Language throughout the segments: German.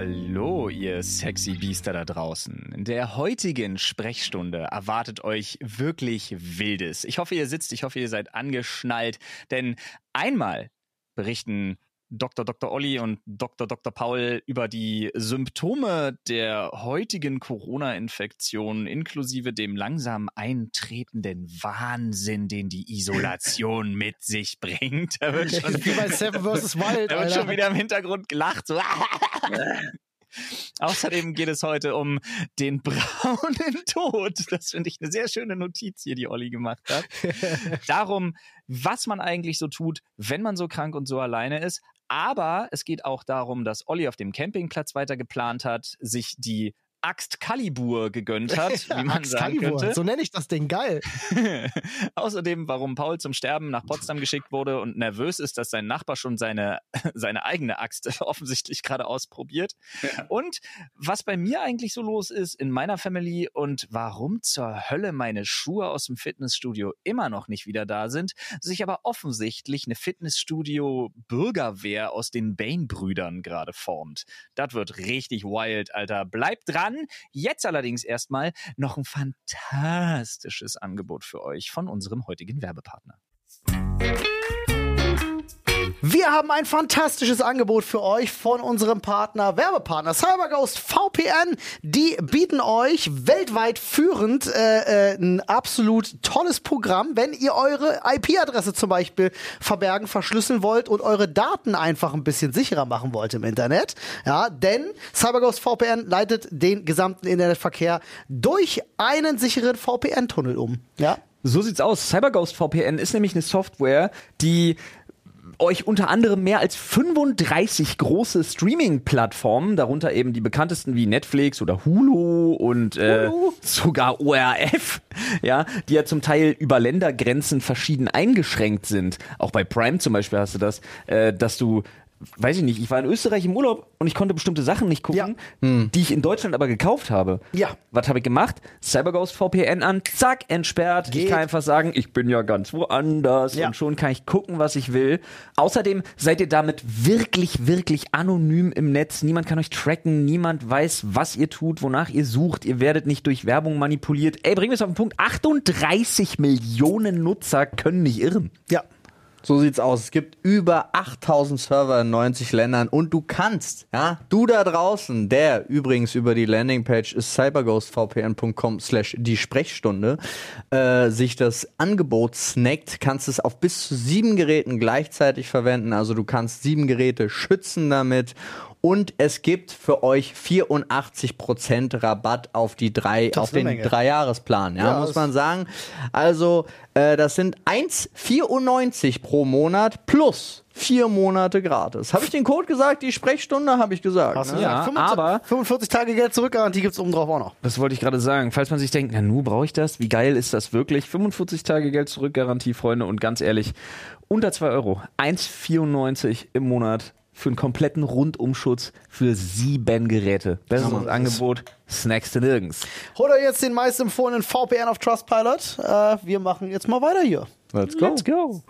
Hallo, ihr sexy Biester da draußen. In der heutigen Sprechstunde erwartet euch wirklich Wildes. Ich hoffe, ihr sitzt, ich hoffe, ihr seid angeschnallt, denn einmal berichten Dr. Dr. Olli und Dr. Dr. Paul über die Symptome der heutigen Corona-Infektion inklusive dem langsam eintretenden Wahnsinn, den die Isolation mit sich bringt. Da wird schon, Wie bei Seven vs. Wild, da wird schon wieder im Hintergrund gelacht. So. Außerdem geht es heute um den braunen Tod. Das finde ich eine sehr schöne Notiz hier, die Olli gemacht hat. Darum, was man eigentlich so tut, wenn man so krank und so alleine ist. Aber es geht auch darum, dass Olli auf dem Campingplatz weiter geplant hat, sich die Axt Calibur gegönnt hat, wie man sagen könnte. So nenne ich das Ding, geil. Außerdem, warum Paul zum Sterben nach Potsdam geschickt wurde und nervös ist, dass sein Nachbar schon seine, seine eigene Axt offensichtlich gerade ausprobiert. Und was bei mir eigentlich so los ist in meiner Family und warum zur Hölle meine Schuhe aus dem Fitnessstudio immer noch nicht wieder da sind, sich aber offensichtlich eine Fitnessstudio-Bürgerwehr aus den Bane-Brüdern gerade formt. Das wird richtig wild, Alter. Bleibt dran. Jetzt allerdings erstmal noch ein fantastisches Angebot für euch von unserem heutigen Werbepartner. Wir haben ein fantastisches Angebot für euch von unserem Partner, Werbepartner CyberGhost VPN. Die bieten euch weltweit führend äh, äh, ein absolut tolles Programm, wenn ihr eure IP-Adresse zum Beispiel verbergen, verschlüsseln wollt und eure Daten einfach ein bisschen sicherer machen wollt im Internet. Ja, denn CyberGhost VPN leitet den gesamten Internetverkehr durch einen sicheren VPN-Tunnel um. Ja. So sieht's aus. CyberGhost VPN ist nämlich eine Software, die euch unter anderem mehr als 35 große Streaming-Plattformen, darunter eben die bekanntesten wie Netflix oder Hulu und äh, sogar ORF, ja, die ja zum Teil über Ländergrenzen verschieden eingeschränkt sind. Auch bei Prime zum Beispiel hast du das, äh, dass du Weiß ich nicht, ich war in Österreich im Urlaub und ich konnte bestimmte Sachen nicht gucken, die ich in Deutschland aber gekauft habe. Ja. Was habe ich gemacht? CyberGhost VPN an, zack, entsperrt. Ich Geht. kann einfach sagen, ich bin ja ganz woanders Ja. und schon kann ich gucken, was ich will. Außerdem seid ihr damit wirklich, wirklich anonym im Netz. Niemand kann euch tracken, niemand weiß, was ihr tut, wonach ihr sucht. Ihr werdet nicht durch Werbung manipuliert. Ey, bringen wir es auf den Punkt. 38 Millionen Nutzer können nicht irren. Ja. So sieht's aus. Es gibt über 8000 Server in 90 Ländern und du kannst, ja, du da draußen, der übrigens über die Landingpage ist cyberghostvpn.com slash die Sprechstunde, äh, sich das Angebot snackt, kannst es auf bis zu sieben Geräten gleichzeitig verwenden. Also du kannst sieben Geräte schützen damit. Und es gibt für euch 84% Rabatt auf die drei, Das auf den Menge. Dreijahresplan, ja, Ja, muss man sagen. Also, äh, das sind 1,94 pro Monat plus vier Monate gratis. Habe ich den Code gesagt? Die Sprechstunde habe ich gesagt. Hast du ne? Ja, gesagt, 45 aber- 45 Tage Geld zurückgarantie gibt's oben drauf auch noch. Das wollte ich gerade sagen. Falls man sich denkt, na nu, brauche ich das? Wie geil ist das wirklich? 45 Tage Geld zurück, Garantie, Freunde. Und ganz ehrlich, unter 2 Euro. 1,94 im Monat für einen kompletten Rundumschutz für sieben Geräte. Besseres Angebot, snacks du nirgends. Holt euch jetzt den meist empfohlenen VPN auf Trustpilot. Äh, wir machen jetzt mal weiter hier. Let's go. Let's go.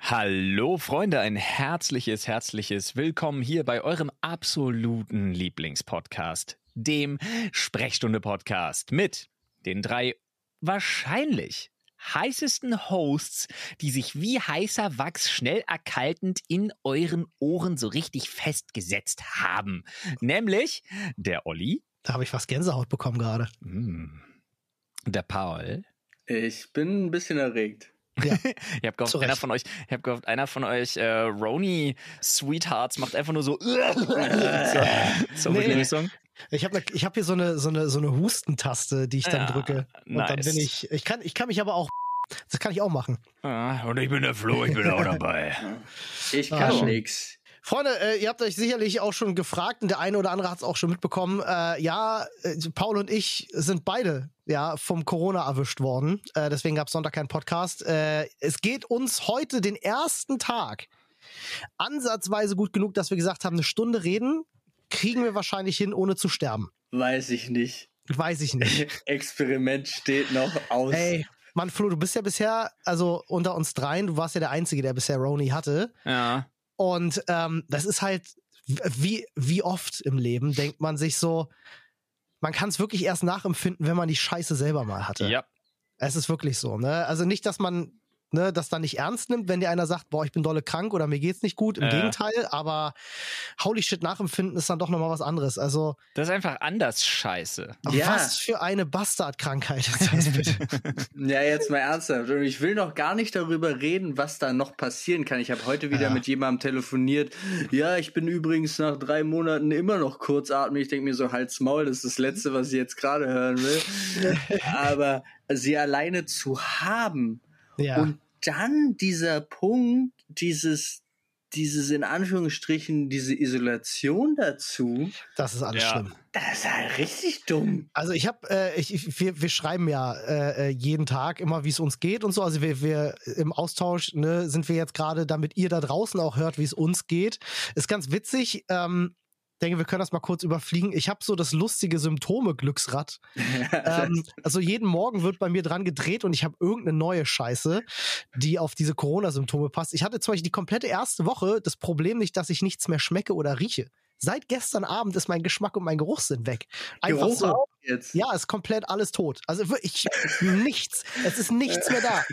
Hallo Freunde, ein herzliches, herzliches Willkommen hier bei eurem absoluten Lieblingspodcast, dem Sprechstunde-Podcast mit den drei wahrscheinlich heißesten Hosts, die sich wie heißer Wachs schnell erkaltend in euren Ohren so richtig festgesetzt haben. Nämlich der Olli, Da habe ich fast Gänsehaut bekommen gerade. mm, der Paul, Ich bin ein bisschen erregt. Ich habe gehofft, einer von euch, ich habe gehofft, einer von euch äh, Roni Sweethearts macht einfach nur so zur, zur Nee. Begrüßung. Ich habe ich hab hier so eine, so, eine, so eine Hustentaste, die ich dann Ja, drücke. Und dann nice. bin ich, ich kann, ich kann mich aber auch, das kann ich auch machen. Ah, und ich bin der Flo, ich bin auch dabei. Ich Ah, kann schön. nix. Freunde, äh, ihr habt euch sicherlich auch schon gefragt und der eine oder andere hat es auch schon mitbekommen. Äh, ja, äh, Paul und ich sind beide ja vom Corona erwischt worden. Äh, deswegen gab es Sonntag keinen Podcast. Äh, es geht uns heute den ersten Tag ansatzweise gut genug, dass wir gesagt haben, eine Stunde reden kriegen wir wahrscheinlich hin, ohne zu sterben. Weiß ich nicht. Weiß ich nicht. Experiment steht noch aus. Ey, Mann, Flo, du bist ja bisher, also unter uns dreien, du warst ja der Einzige, der bisher Roni hatte. Ja. Und ähm, das ist halt, wie, wie oft im Leben denkt man sich so, man kann es wirklich erst nachempfinden, wenn man die Scheiße selber mal hatte. Ja. Es ist wirklich so, ne? Also nicht, dass man ne, das dann nicht ernst nimmt, wenn dir einer sagt, boah, ich bin dolle krank oder mir geht's nicht gut. Im Ja. Gegenteil, aber holy shit, nachempfinden ist dann doch nochmal was anderes. Also, Das ist einfach anders scheiße. Ja. was für eine Bastardkrankheit ist das bitte? Ja, jetzt mal ernsthaft. Und ich will noch gar nicht darüber reden, was da noch passieren kann. Ich habe heute wieder Ja. mit jemandem telefoniert. Ja, ich bin übrigens nach drei Monaten immer noch kurzatmig. Ich denke mir so, halt's Maul, das ist das Letzte, was ich jetzt gerade hören will. Aber sie alleine zu haben ja. und dann dieser Punkt, dieses, dieses in Anführungsstrichen, diese Isolation dazu, das ist alles Ja. schlimm. das ist halt richtig dumm. Also ich habe, äh, ich, ich, wir, wir schreiben ja äh, äh, jeden Tag immer, wie es uns geht und so. Also wir, wir im Austausch ne, sind wir jetzt gerade, damit ihr da draußen auch hört, wie es uns geht. Ist ganz witzig. Ähm, denke, wir können das mal kurz überfliegen. Ich habe so das lustige Symptome-Glücksrad. ähm, also jeden Morgen wird bei mir dran gedreht und ich habe irgendeine neue Scheiße, die auf diese Corona-Symptome passt. Ich hatte zum Beispiel die komplette erste Woche das Problem nicht, dass ich nichts mehr schmecke oder rieche. Seit gestern Abend ist mein Geschmack und mein Geruchssinn weg. Einfach Geruch so. jetzt. Ja, ist komplett alles tot. Also wirklich nichts. Es ist nichts mehr da.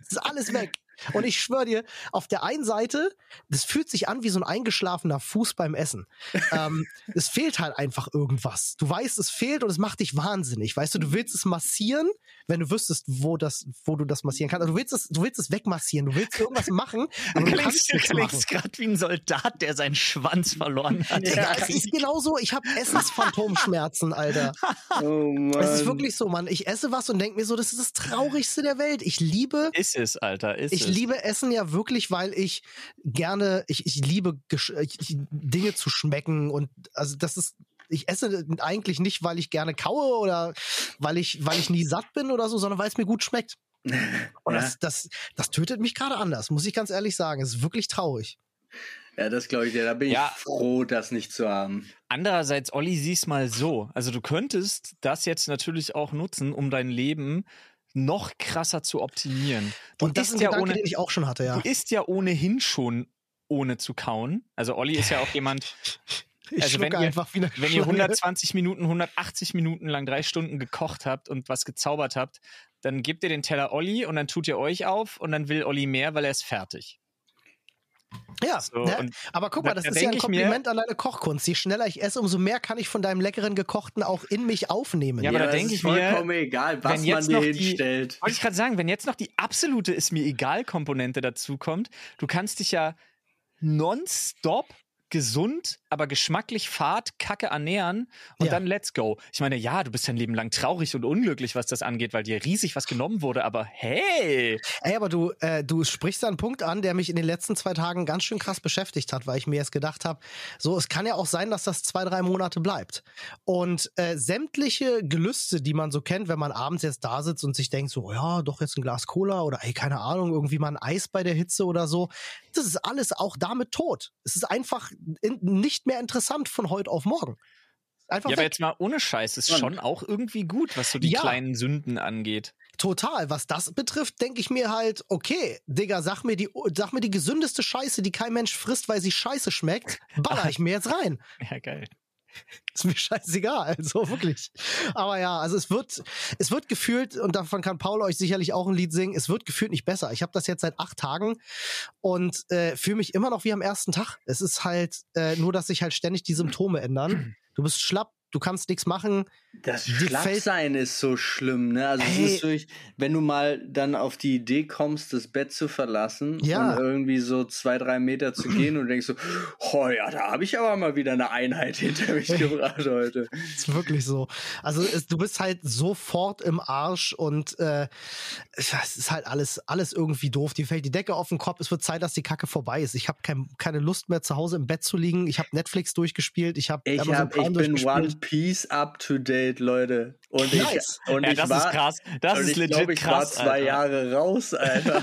Es ist alles weg. Und ich schwöre dir, auf der einen Seite, das fühlt sich an wie so ein eingeschlafener Fuß beim Essen. ähm, es fehlt halt einfach irgendwas. Du weißt, es fehlt und es macht dich wahnsinnig. Weißt du, du willst es massieren, wenn du wüsstest, wo das, wo du das massieren kannst. Also du willst es, du willst es wegmassieren. Du willst irgendwas machen, aber du machen. klingst gerade wie ein Soldat, der seinen Schwanz verloren hat. Ja, es ist genau so. Ich habe Essensphantomschmerzen, Alter. Oh Mann. Es ist wirklich so, Mann. Ich esse was und denke mir so, das ist das Traurigste der Welt. Ich liebe, Ist es, Alter, ist ich es. Liebe Essen ja wirklich, weil ich gerne, ich, ich liebe Gesch ich, ich, Dinge zu schmecken und also das ist, ich esse eigentlich nicht, weil ich gerne kaue oder weil ich, weil ich nie satt bin oder so, sondern weil es mir gut schmeckt. Und Ja. das, das, das tötet mich gerade anders, muss ich ganz ehrlich sagen. Es ist wirklich traurig. Ja, das glaube ich dir. Da bin Ja. ich froh, das nicht zu haben. Andererseits, Olli, sieh's mal so. Also du könntest das jetzt natürlich auch nutzen, um dein Leben noch krasser zu optimieren. Du Und das ist ein ja Gedanke, ohne, den ich auch schon hatte, ja. du isst ja ohnehin schon ohne zu kauen. Also Olli ist ja auch jemand, Ich also wenn ihr- wenn ihr Schlange. 120 Minuten, 180 Minuten lang drei Stunden gekocht habt und was gezaubert habt, dann gebt ihr den Teller Olli und dann tut ihr euch auf und dann will Olli mehr, weil er ist fertig. Ja, So, ne? aber guck mal, da- das da ist ja ein Kompliment an deine Kochkunst. Je schneller ich esse, umso mehr kann ich von deinem leckeren Gekochten auch in mich aufnehmen. Ja, aber da das denk ist ich mir, vollkommen egal, was wenn man jetzt dir noch die- hinstellt. Wollte ich gerade sagen, wenn jetzt noch die absolute ist mir egal Komponente dazu kommt, du kannst dich ja nonstop gesund, aber geschmacklich fad, kacke ernähren und Ja. dann let's go. Ich meine, ja, du bist dein Leben lang traurig und unglücklich, was das angeht, weil dir riesig was genommen wurde, aber hey, Ey, aber du, äh, du sprichst da einen Punkt an, der mich in den letzten zwei Tagen ganz schön krass beschäftigt hat, weil ich mir jetzt gedacht habe, so, es kann ja auch sein, dass das zwei, drei Monate bleibt. Und äh, sämtliche Gelüste, die man so kennt, wenn man abends jetzt da sitzt und sich denkt, so, ja, doch jetzt ein Glas Cola oder ey, keine Ahnung, irgendwie mal ein Eis bei der Hitze oder so, das ist alles auch damit tot. Es ist einfach in, nicht mehr interessant von heute auf morgen. Einfach ja, aber weg. jetzt mal ohne Scheiß, ist schon auch irgendwie gut, was so die Ja. kleinen Sünden angeht. Total. Was das betrifft, denke ich mir halt, okay, Digga, sag mir die, sag mir die gesündeste Scheiße, die kein Mensch frisst, weil sie scheiße schmeckt, baller ich mir jetzt rein. Ja, geil. Ist mir scheißegal, also wirklich. Aber ja, also es wird, es wird gefühlt, und davon kann Paul euch sicherlich auch ein Lied singen, es wird gefühlt nicht besser. Ich habe das jetzt seit acht Tagen und äh, fühle mich immer noch wie am ersten Tag. Es ist halt äh, nur, dass sich halt ständig die Symptome ändern. Du bist schlapp, du kannst nichts machen. Das Schlappsein ist so schlimm, ne? Also Hey. es ist durch, wenn du mal dann auf die Idee kommst, das Bett zu verlassen Ja. und irgendwie so zwei, drei Meter zu gehen und denkst so, oh ja, da habe ich aber mal wieder eine Einheit hinter mich gebracht heute. ist wirklich so. Also es, du bist halt sofort im Arsch und äh, es ist halt alles, alles irgendwie doof. Dir fällt die Decke auf den Kopf. Es wird Zeit, dass die Kacke vorbei ist. Ich habe kein, keine Lust mehr zu Hause im Bett zu liegen. Ich habe Netflix durchgespielt. Ich habe Ich, hab, ich bin One Piece up to date, Leute. Und Nice. ich, und ja, ich das war, ist krass. Das und ist ich legit glaube, ich krass. war zwei Alter. Jahre raus, Alter.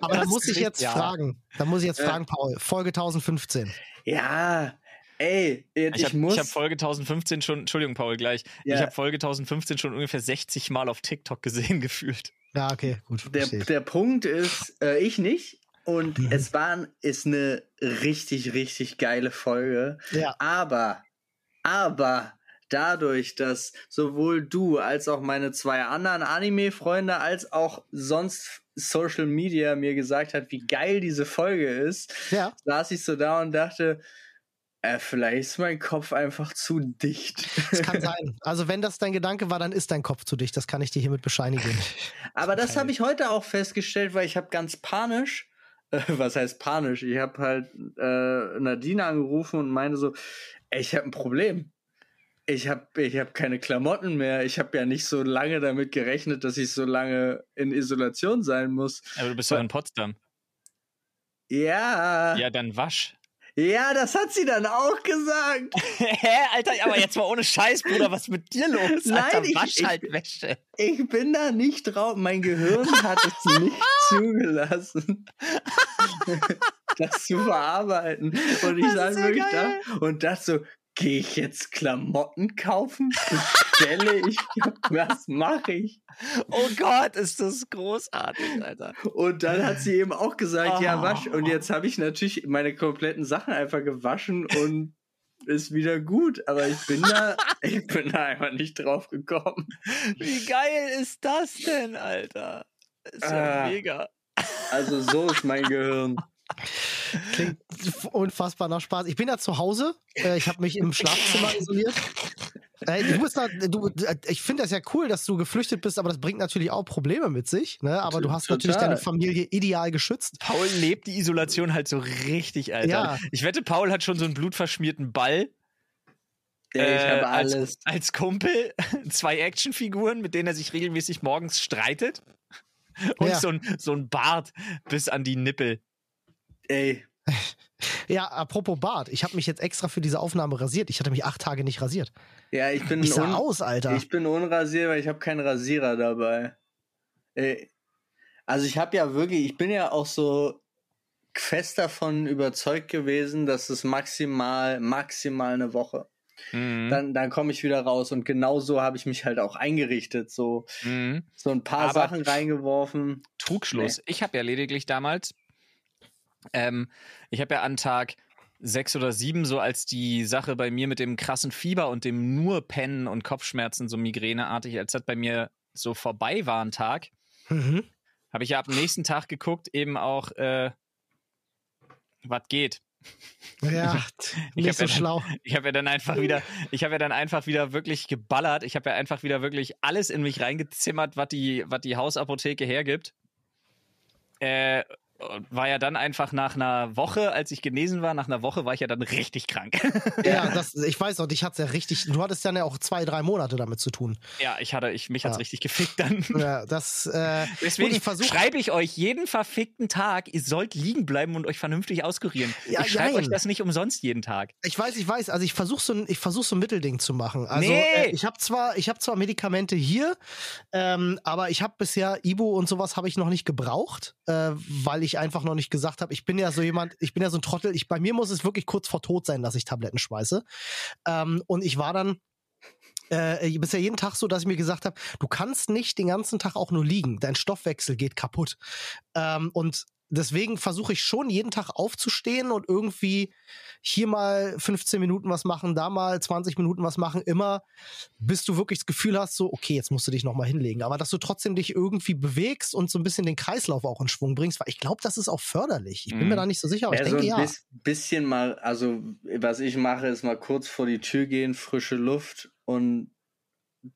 Aber da muss ich jetzt ja. fragen. Da muss ich jetzt Äh. fragen, Paul. Folge 1015. ja, ey, jetzt, Ich ich, habe muss. hab Folge 1015 schon, Entschuldigung, Paul, gleich. Ja. Ich habe Folge 1015 schon ungefähr 60 Mal auf TikTok gesehen gefühlt. Ja, okay, gut. der, verstehe ich. der Punkt ist, äh, ich nicht. Und Mhm. es war, ist eine richtig, richtig geile Folge. Ja. Aber, aber dadurch, dass sowohl du als auch meine zwei anderen Anime-Freunde als auch sonst Social Media mir gesagt hat, wie geil diese Folge ist, Ja. saß ich so da und dachte, äh, vielleicht ist mein Kopf einfach zu dicht. Das kann sein. Also wenn das dein Gedanke war, dann ist dein Kopf zu dicht. Das kann ich dir hiermit bescheinigen. Aber das habe ich heute auch festgestellt, weil ich habe ganz panisch, äh, was heißt panisch? Ich habe halt äh, Nadine angerufen und meinte so, ey, ich habe ein Problem. Ich habe ich hab keine Klamotten mehr. Ich habe ja nicht so lange damit gerechnet, dass ich so lange in Isolation sein muss. Aber du bist doch in Potsdam. Ja, ja, Ja, dann wasch. das hat sie dann auch gesagt. Hä, Alter, aber jetzt mal ohne Scheiß, Bruder, was mit dir los? Nein, Alter, ich- wasch ich- halt Wäsche. Ich bin da nicht drauf. Mein Gehirn hat es nicht zugelassen, das zu verarbeiten. Und ich saß ja wirklich geil. da und dachte so, gehe ich jetzt Klamotten kaufen? Bestelle ich? Was mache ich? Oh Gott, ist das großartig, Alter. Und dann hat sie eben auch gesagt, ja, Oh. wasch. Und jetzt habe ich natürlich meine kompletten Sachen einfach gewaschen und ist wieder gut. Aber ich bin da, ich bin da einfach nicht drauf gekommen. Wie geil ist das denn, Alter? Ist ja Ah. mega. Also so ist mein Gehirn. Klingt unfassbar nach Spaß. Ich bin ja zu Hause. Äh, ich habe mich im Schlafzimmer isoliert. Äh, du bist da, du, äh, ich finde das ja cool, dass du geflüchtet bist, aber das bringt natürlich auch Probleme mit sich. Ne? Aber du hast Total. natürlich deine Familie ideal geschützt. Paul lebt die Isolation halt so richtig, Alter. Ja. Ich wette, Paul hat schon so einen blutverschmierten Ball Ja, ich äh, habe als, alles. als Kumpel, zwei Actionfiguren, mit denen er sich regelmäßig morgens streitet. Und Ja. so, ein, so ein Bart bis an die Nippel. Ey, Ja, apropos Bart, ich habe mich jetzt extra für diese Aufnahme rasiert. Ich hatte mich acht Tage nicht rasiert. ja, ich bin Ich sah un- aus, Alter. Ich bin unrasiert, weil ich habe keinen Rasierer dabei. Ey, also ich habe ja wirklich, ich bin ja auch so fest davon überzeugt gewesen, dass es maximal, maximal eine Woche. Mhm. Dann, dann komme ich wieder raus und genau so habe ich mich halt auch eingerichtet. So, Mhm. so ein paar Aber- Sachen reingeworfen. Trugschluss. Ich habe ja lediglich damals, ähm, ich habe ja an Tag sechs oder sieben, so als die Sache bei mir mit dem krassen Fieber und dem nur Pennen und Kopfschmerzen, so migräneartig, als das bei mir so vorbei war, ein Tag, Mhm. habe ich ja ab dem nächsten Tag geguckt, eben auch, äh, was geht. Ja, Ich nicht so ja dann- schlau. Ich habe ja dann einfach wieder, ich habe ja dann einfach wieder wirklich geballert. Ich habe ja einfach wieder wirklich alles in mich reingezimmert, was die, was die Hausapotheke hergibt. Äh, war ja dann einfach nach einer Woche, als ich genesen war, nach einer Woche war ich ja dann richtig krank. Ja, das, ich weiß noch, dich hat's ja richtig, du hattest dann ja auch zwei, drei Monate damit zu tun. ja, ich hatte, ich, mich hat's Ja. richtig gefickt dann. Ja, das, äh, Deswegen ich schreibe ich euch jeden verfickten Tag, ihr sollt liegen bleiben und euch vernünftig auskurieren. Ja, ich schreibe euch das nicht umsonst jeden Tag. Ich weiß, ich weiß. Also ich versuche so ein, ich versuche so ein Mittelding zu machen. Also Nee. äh, ich habe zwar, ich habe zwar Medikamente hier, ähm, aber ich habe bisher Ibo und sowas habe ich noch nicht gebraucht, äh, weil ich einfach noch nicht gesagt habe. Ich bin ja so jemand, ich bin ja so ein Trottel. Ich bei mir muss es wirklich kurz vor Tod sein, dass ich Tabletten schmeiße. Ähm, und ich war dann äh, bisher jeden Tag so, dass ich mir gesagt habe, du kannst nicht den ganzen Tag auch nur liegen. Dein Stoffwechsel geht kaputt. Ähm, und deswegen versuche ich schon jeden Tag aufzustehen und irgendwie hier mal 15 Minuten was machen, da mal 20 Minuten was machen, immer bis du wirklich das Gefühl hast, so, okay, jetzt musst du dich nochmal hinlegen. Aber dass du trotzdem dich irgendwie bewegst und so ein bisschen den Kreislauf auch in Schwung bringst, weil ich glaube, das ist auch förderlich. Ich bin Mhm. mir da nicht so sicher, aber Ja, ich so denke ein ja. bis, bisschen mal, also was ich mache, ist mal kurz vor die Tür gehen, frische Luft und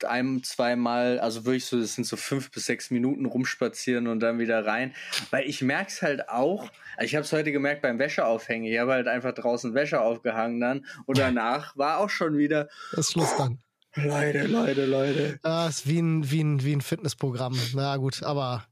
einem, zweimal, also wirklich so, das sind so fünf bis sechs Minuten rumspazieren und dann wieder rein. Weil ich merk's halt auch, ich habe es heute gemerkt beim Wäscheaufhängen. Ich habe halt einfach draußen Wäsche aufgehangen dann und danach war auch schon wieder, Das Schluss dann. Leute, Leute, Leute. Ja, ist wie ein, wie ein, wie ein Fitnessprogramm. Na gut, aber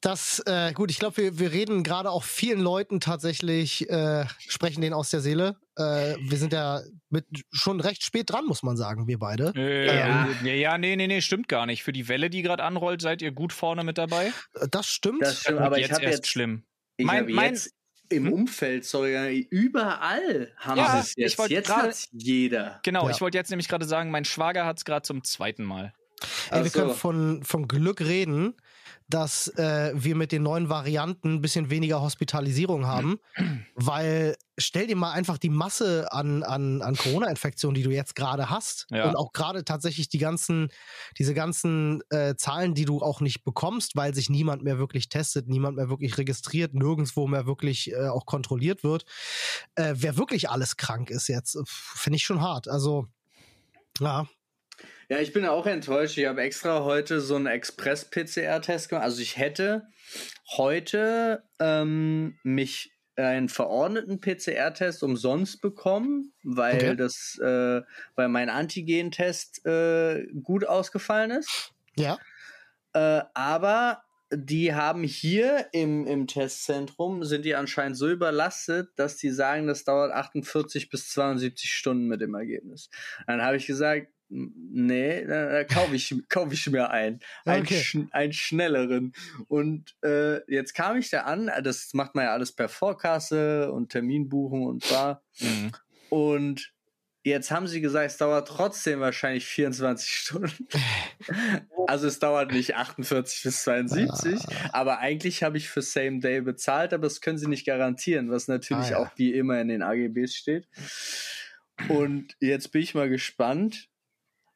das, äh, gut, ich glaube, wir, wir reden gerade auch vielen Leuten tatsächlich, äh, sprechen denen aus der Seele. Äh, wir sind ja mit schon recht spät dran, muss man sagen, wir beide. Äh, Ja. ja. ja, nee, nee, nee, stimmt gar nicht. Für die Welle, die gerade anrollt, seid ihr gut vorne mit dabei. Das stimmt. Das stimmt, aber ich jetzt habe erst jetzt, schlimm. ich Mein- habe mein- jetzt im Umfeld, sorry, überall haben Ja, sie es ich jetzt. wollte Jetzt gerade- hat's jeder. Genau, Ja. ich wollte jetzt nämlich gerade sagen, mein Schwager hat es gerade zum zweiten Mal. Ey, wir so. können von, von Glück reden, dass äh, wir mit den neuen Varianten ein bisschen weniger Hospitalisierung haben, weil stell dir mal einfach die Masse an, an, an Corona-Infektionen, die du jetzt gerade hast Ja. und auch gerade tatsächlich die ganzen, diese ganzen äh, Zahlen, die du auch nicht bekommst, weil sich niemand mehr wirklich testet, niemand mehr wirklich registriert, nirgendwo mehr wirklich äh, auch kontrolliert wird. Äh, wer wirklich alles krank ist jetzt, finde ich schon hart. Also, ja, Ja, ich bin auch enttäuscht. Ich habe extra heute so einen Express-PCR-Test gemacht. Also ich hätte heute ähm, mich einen verordneten PCR-Test umsonst bekommen, weil Okay. das, äh, weil mein Antigen-Test äh, gut ausgefallen ist. ja. Äh, aber die haben hier im, im Testzentrum, sind die anscheinend so überlastet, dass die sagen, das dauert 48 bis 72 Stunden mit dem Ergebnis. Dann habe ich gesagt, "M- nee, da, da kaufe ich, kauf ich mir einen. Einen, Okay. schn einen schnelleren. Und äh, jetzt kam ich da an, das macht man ja alles per Vorkasse und Terminbuchung und war. Mhm. Und jetzt haben sie gesagt, es dauert trotzdem wahrscheinlich 24 Stunden. also es dauert nicht 48 bis 72, aber eigentlich habe ich für Same Day bezahlt, aber das können sie nicht garantieren, was natürlich Ah, ja. auch wie immer in den AGBs steht. Und jetzt bin ich mal gespannt.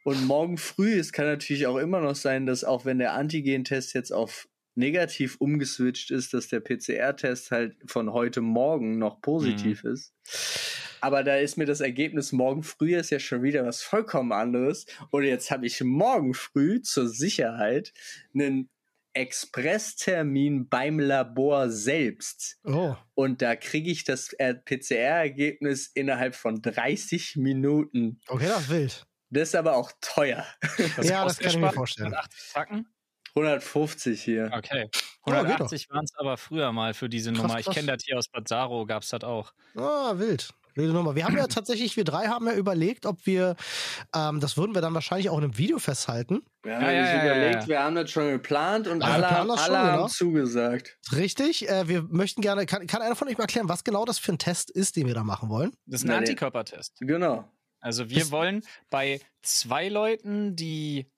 Und morgen früh, es kann natürlich auch immer noch sein, dass auch wenn der Antigen-Test jetzt auf negativ umgeswitcht ist, dass der PCR-Test halt von heute Morgen noch positiv ist. Aber da ist mir das Ergebnis morgen früh ist ja schon wieder was vollkommen anderes. Und jetzt habe ich morgen früh zur Sicherheit einen Expresstermin beim Labor selbst. Oh. Und da kriege ich das äh, PCR-Ergebnis innerhalb von 30 Minuten. Okay, das ist wild. Das ist aber auch teuer. ja, das kann ich mir vorstellen. 180 Tacken? 150 hier. Okay. Oh, geht 180 waren es aber früher mal für diese Krass, Nummer. Ich kenne das hier aus Bazaro, gab es das auch. Ah, wild. Wilde Nummer. Wir haben ja tatsächlich, wir drei haben ja überlegt, ob wir, ähm, das würden wir dann wahrscheinlich auch in einem Video festhalten. Wir haben Ja, ja, ja, überlegt, ja. wir haben das schon geplant und wir alle, das alle schon, haben genau. zugesagt. Richtig. Äh, wir möchten gerne, kann, kann einer von euch mal erklären, was genau das für ein Test ist, den wir da machen wollen? Das ist ein. Antikörpertest. Genau. Also wir wollen bei zwei Leuten, die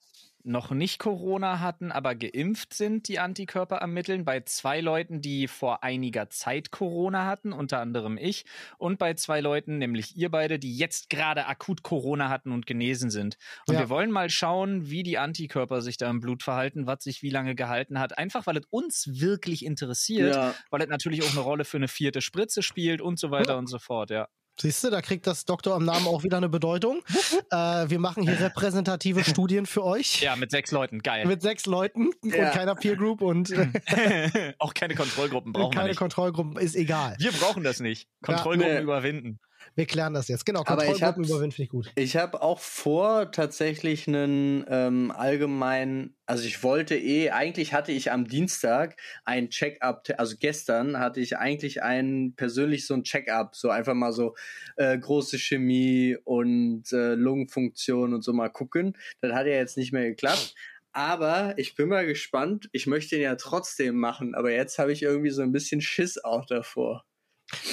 noch nicht Corona hatten, aber geimpft sind, die Antikörper ermitteln. Bei zwei Leuten, die vor einiger Zeit Corona hatten, unter anderem ich. Und bei zwei Leuten, nämlich ihr beide, die jetzt gerade akut Corona hatten und genesen sind. Und Ja. wir wollen mal schauen, wie die Antikörper sich da im Blut verhalten, was sich wie lange gehalten hat. Einfach, weil es uns wirklich interessiert, Ja. weil es natürlich auch eine Rolle für eine vierte Spritze spielt und so weiter und so fort, ja. Siehst du, da kriegt das Doktor im Namen auch wieder eine Bedeutung. äh, wir machen hier repräsentative Studien für euch. Ja, mit sechs Leuten, geil. Mit sechs Leuten Ja. und keiner Peer Group und Auch keine Kontrollgruppen brauchen wir keine. Kontrollgruppen, ist egal. Wir brauchen das nicht. Kontrollgruppen nee. überwinden. Wir klären das jetzt. Genau, Aber ich Kontrollgruppen überwinden finde ich gut. Ich habe auch vor, tatsächlich einen ähm, allgemeinen, also ich wollte eh, eigentlich hatte ich am Dienstag ein Check-up, also gestern hatte ich eigentlich einen persönlich so ein Check-up, so einfach mal so äh, große Chemie und äh, Lungenfunktion und so mal gucken. Das hat ja jetzt nicht mehr geklappt. Aber ich bin mal gespannt. Ich möchte ihn ja trotzdem machen, aber jetzt habe ich irgendwie so ein bisschen Schiss auch davor.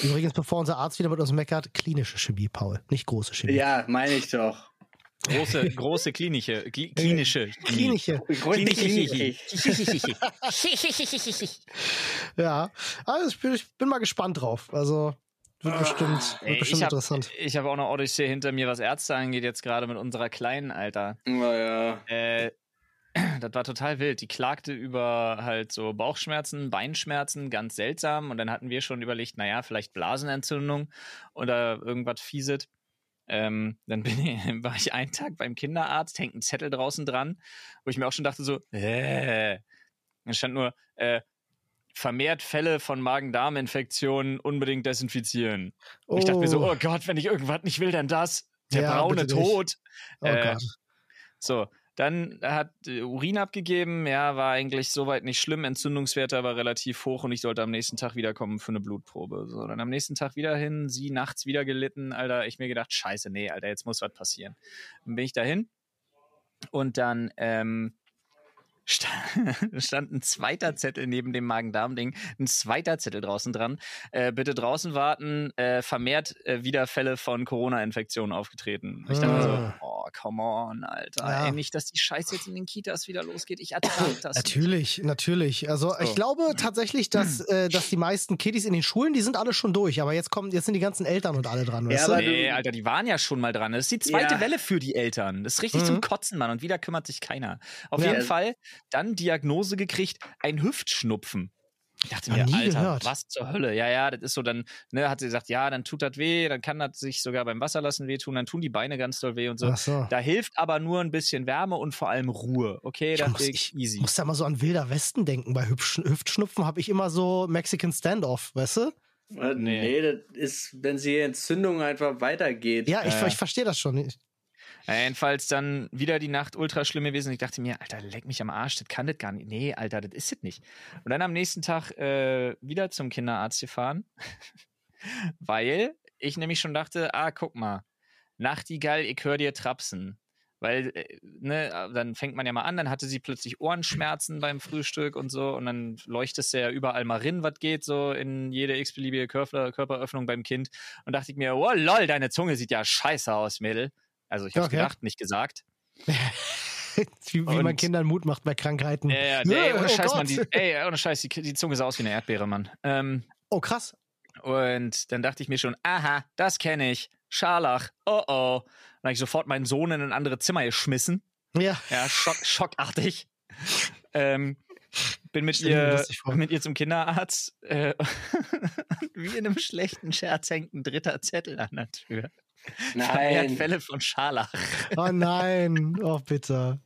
Übrigens, bevor unser Arzt wieder mit uns meckert, klinische Chemie, Paul, nicht große Chemie. Ja, meine ich doch. Große, große klinische, kli klinische. Klinische. Klinische. Ja, also ich bin, ich bin mal gespannt drauf. Also wird bestimmt, wird Ey, bestimmt ich habe interessant. ich hab auch noch Odyssee hinter mir, was Ärzte angeht, jetzt gerade mit unserer Kleinen, Alter. Naja. Äh, das war total wild. Die klagte über halt so Bauchschmerzen, Beinschmerzen, ganz seltsam. Und dann hatten wir schon überlegt, naja, vielleicht Blasenentzündung oder irgendwas fieset. Ähm, dann bin ich, war ich einen Tag beim Kinderarzt, hängt ein Zettel draußen dran, wo ich mir auch schon dachte so, äh. Da stand nur, äh, vermehrt Fälle von Magen-Darm-Infektionen unbedingt desinfizieren. Und Ich dachte mir so, oh Gott, wenn ich irgendwas nicht will, dann das. Der Ja, braune. Tod. Oh äh, Gott. So, dann hat äh, Urin abgegeben. Ja, war eigentlich soweit nicht schlimm. Entzündungswerte aber relativ hoch und ich sollte am nächsten Tag wiederkommen für eine Blutprobe. So, dann am nächsten Tag wieder hin, sie nachts wieder gelitten. Alter, ich mir gedacht, scheiße, nee, Alter, jetzt muss was passieren. Dann bin ich dahin und dann ähm, stand ein zweiter Zettel neben dem Magen-Darm-Ding, ein zweiter Zettel draußen dran. Äh, bitte draußen warten, äh, vermehrt äh, wieder Fälle von Corona-Infektionen aufgetreten. Ich dachte mir so, Ah. oh come on, Alter. Ja. Ey, nicht, dass die Scheiße jetzt in den Kitas wieder losgeht. Ich ertrag das. nicht. Natürlich, natürlich. Also ich So. glaube tatsächlich, dass, äh, dass die meisten Kiddies in den Schulen, die sind alle schon durch, aber jetzt kommen, jetzt sind die ganzen Eltern und alle dran, Ja, aber- Nee, Alter, die waren ja schon mal dran. Das ist die zweite Ja. Welle für die Eltern. Das ist richtig Mhm. zum Kotzen, Mann. Und wieder kümmert sich keiner. Auf Ja. jeden Fall dann Diagnose gekriegt, ein Hüftschnupfen. Ich dachte mir, nie Alter, gehört. was zur Hölle? Ja, ja, das ist so, dann ne, hat sie gesagt, ja, dann tut das weh, dann kann das sich sogar beim Wasserlassen wehtun, dann tun die Beine ganz doll weh und so. Ach so. Da hilft aber nur ein bisschen Wärme und vor allem Ruhe. Okay, Ich das muss, ist ich easy. muss da mal so an Wilder Westen denken. Bei Hübsch Hüftschnupfen habe ich immer so Mexican Standoff, weißt du? Äh, Nee, das ist, wenn die Entzündung einfach weitergeht. Ja, ich, Ja. ich verstehe das schon. Ich, Ja, jedenfalls dann wieder die Nacht ultra schlimm gewesen. Ich dachte mir, Alter, leck mich am Arsch, das kann das gar nicht. Nee, Alter, das ist es nicht. Und dann am nächsten Tag äh, wieder zum Kinderarzt gefahren, weil ich nämlich schon dachte, ah, guck mal, Nachtigall, ich höre dir trapsen. Weil, äh, ne, dann fängt man ja mal an, dann hatte sie plötzlich Ohrenschmerzen beim Frühstück und so und dann leuchtest du ja überall mal rin, was geht, so in jede x-beliebige Körper Körperöffnung beim Kind. Und dachte ich mir, oh lol, deine Zunge sieht ja scheiße aus, Mädel. Also ich hab's Okay. gedacht, nicht gesagt. wie, wie man Kindern Mut macht bei Krankheiten. Ja, ja, nee, ohne oh Scheiß, Gott. Mann, die, ey, ohne Scheiß, die, die Zunge sah aus wie eine Erdbeere, Mann. Ähm, Oh, krass. und dann dachte ich mir schon, aha, das kenne ich. Scharlach, oh oh. Dann habe ich sofort meinen Sohn in ein anderes Zimmer geschmissen. Ja. Ja, schock, schockartig. ähm, bin mit ihr, mit ihr zum Kinderarzt. Äh, wie in einem schlechten Scherz hängt ein dritter Zettel an der Tür. Vermehrt Nein. Fälle von Scharlach. Oh nein. Oh, bitte.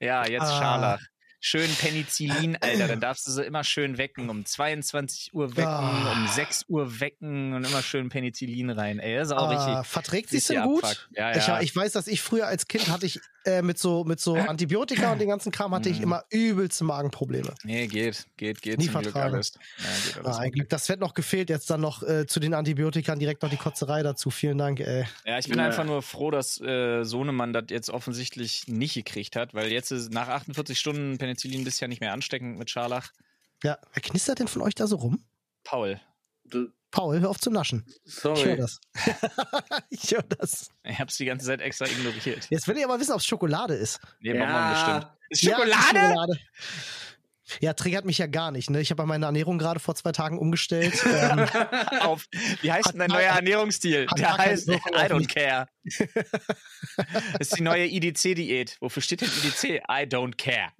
Ja, jetzt Ah. Scharlach. Schön Penicillin, Alter. Dann darfst du sie immer schön wecken. Um 22 Uhr wecken, Ah. um 6 Uhr wecken und immer schön Penicillin rein. Ey, das ist auch Ah, richtig. verträgt richtig denn gut? abfuck. Ja, Ich, ja. ich weiß, dass ich früher als Kind hatte ich äh, mit so mit so Antibiotika und den ganzen Kram hatte ich Mhm. immer übelste Magenprobleme. Nee, geht, geht, geht. Nie Glück vertragen. alles. Ja, geht alles. Ah, Glück. Das wird noch gefehlt. Jetzt dann noch äh, zu den Antibiotika direkt noch die Kotzerei dazu. Vielen Dank, ey. Ja, ich bin Ja. einfach nur froh, dass äh, Sohnemann das jetzt offensichtlich nicht gekriegt hat, weil jetzt ist nach 48 Stunden Penicillin bist ja nicht mehr ansteckend mit Scharlach. Ja, wer knistert denn von euch da so rum? Paul, Du- Paul, hör auf zu naschen. Ich höre Sorry. das. ich höre das. ich hab's die ganze Zeit extra ignoriert. Jetzt will ich aber wissen, ob es Schokolade ist. Nee, Bonbon bestimmt. Ist Ja, Schokolade? Schokolade. Ja, triggert mich ja gar nicht. Ne? Ich habe meine Ernährung gerade vor zwei Tagen umgestellt. ähm, auf, wie heißt denn dein neuer Ernährungsstil? Der heißt I don't care. Das ist die neue IDC-Diät. Wofür steht denn IDC? I don't care.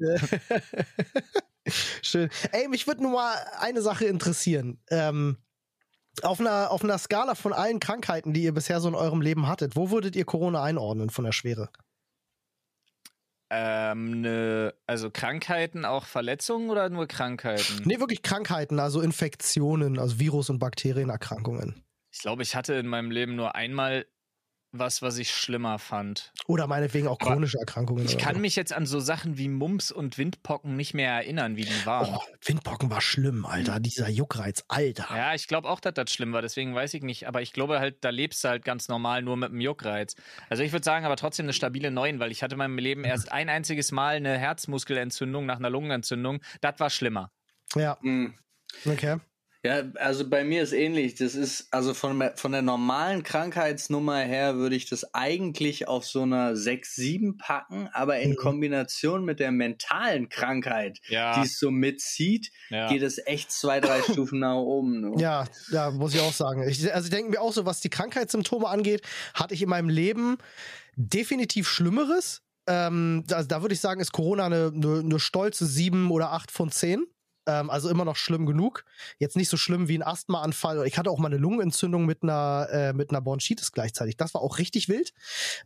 schön. Ey, mich würde nur mal eine Sache interessieren. Ähm, auf einer, auf einer Skala von allen Krankheiten, die ihr bisher so in eurem Leben hattet, wo würdet ihr Corona einordnen von der Schwere? Ähm, ne, also Krankheiten, auch Verletzungen oder nur Krankheiten? Nee, wirklich Krankheiten, also Infektionen, also Virus- und Bakterienerkrankungen. Ich glaube, ich hatte in meinem Leben nur einmal was, was ich schlimmer fand. Oder meinetwegen auch Aber chronische Erkrankungen. Ich kann so. mich jetzt an so Sachen wie Mumps und Windpocken nicht mehr erinnern, wie die waren. Oh, Windpocken war schlimm, Alter. Dieser Juckreiz, Alter. Ja, ich glaube auch, dass das schlimm war, deswegen weiß ich nicht. Aber ich glaube halt, da lebst du halt ganz normal nur mit dem Juckreiz. Also ich würde sagen, aber trotzdem eine stabile 9, weil ich hatte in meinem Leben erst ein einziges Mal eine Herzmuskelentzündung nach einer Lungenentzündung. Das war schlimmer. Ja, Hm. okay. Ja, also bei mir ist ähnlich. Das ist, also von, der- von der normalen Krankheitsnummer her würde ich das eigentlich auf so einer 6, 7 packen, aber in Mhm. Kombination mit der mentalen Krankheit, Ja. die es so mitzieht, Ja. geht es echt zwei, drei Stufen nach oben. nur. Ja, ja, muss ich auch sagen. Ich, also ich denke mir auch so, was die Krankheitssymptome angeht, hatte ich in meinem Leben definitiv Schlimmeres. Ähm, da, da würde ich sagen, ist Corona eine, eine, eine stolze 7 oder 8 von 10. Ähm, also immer noch schlimm genug. Jetzt nicht so schlimm wie ein Asthmaanfall. Ich hatte auch mal eine Lungenentzündung mit einer, äh, mit einer Bronchitis gleichzeitig. Das war auch richtig wild.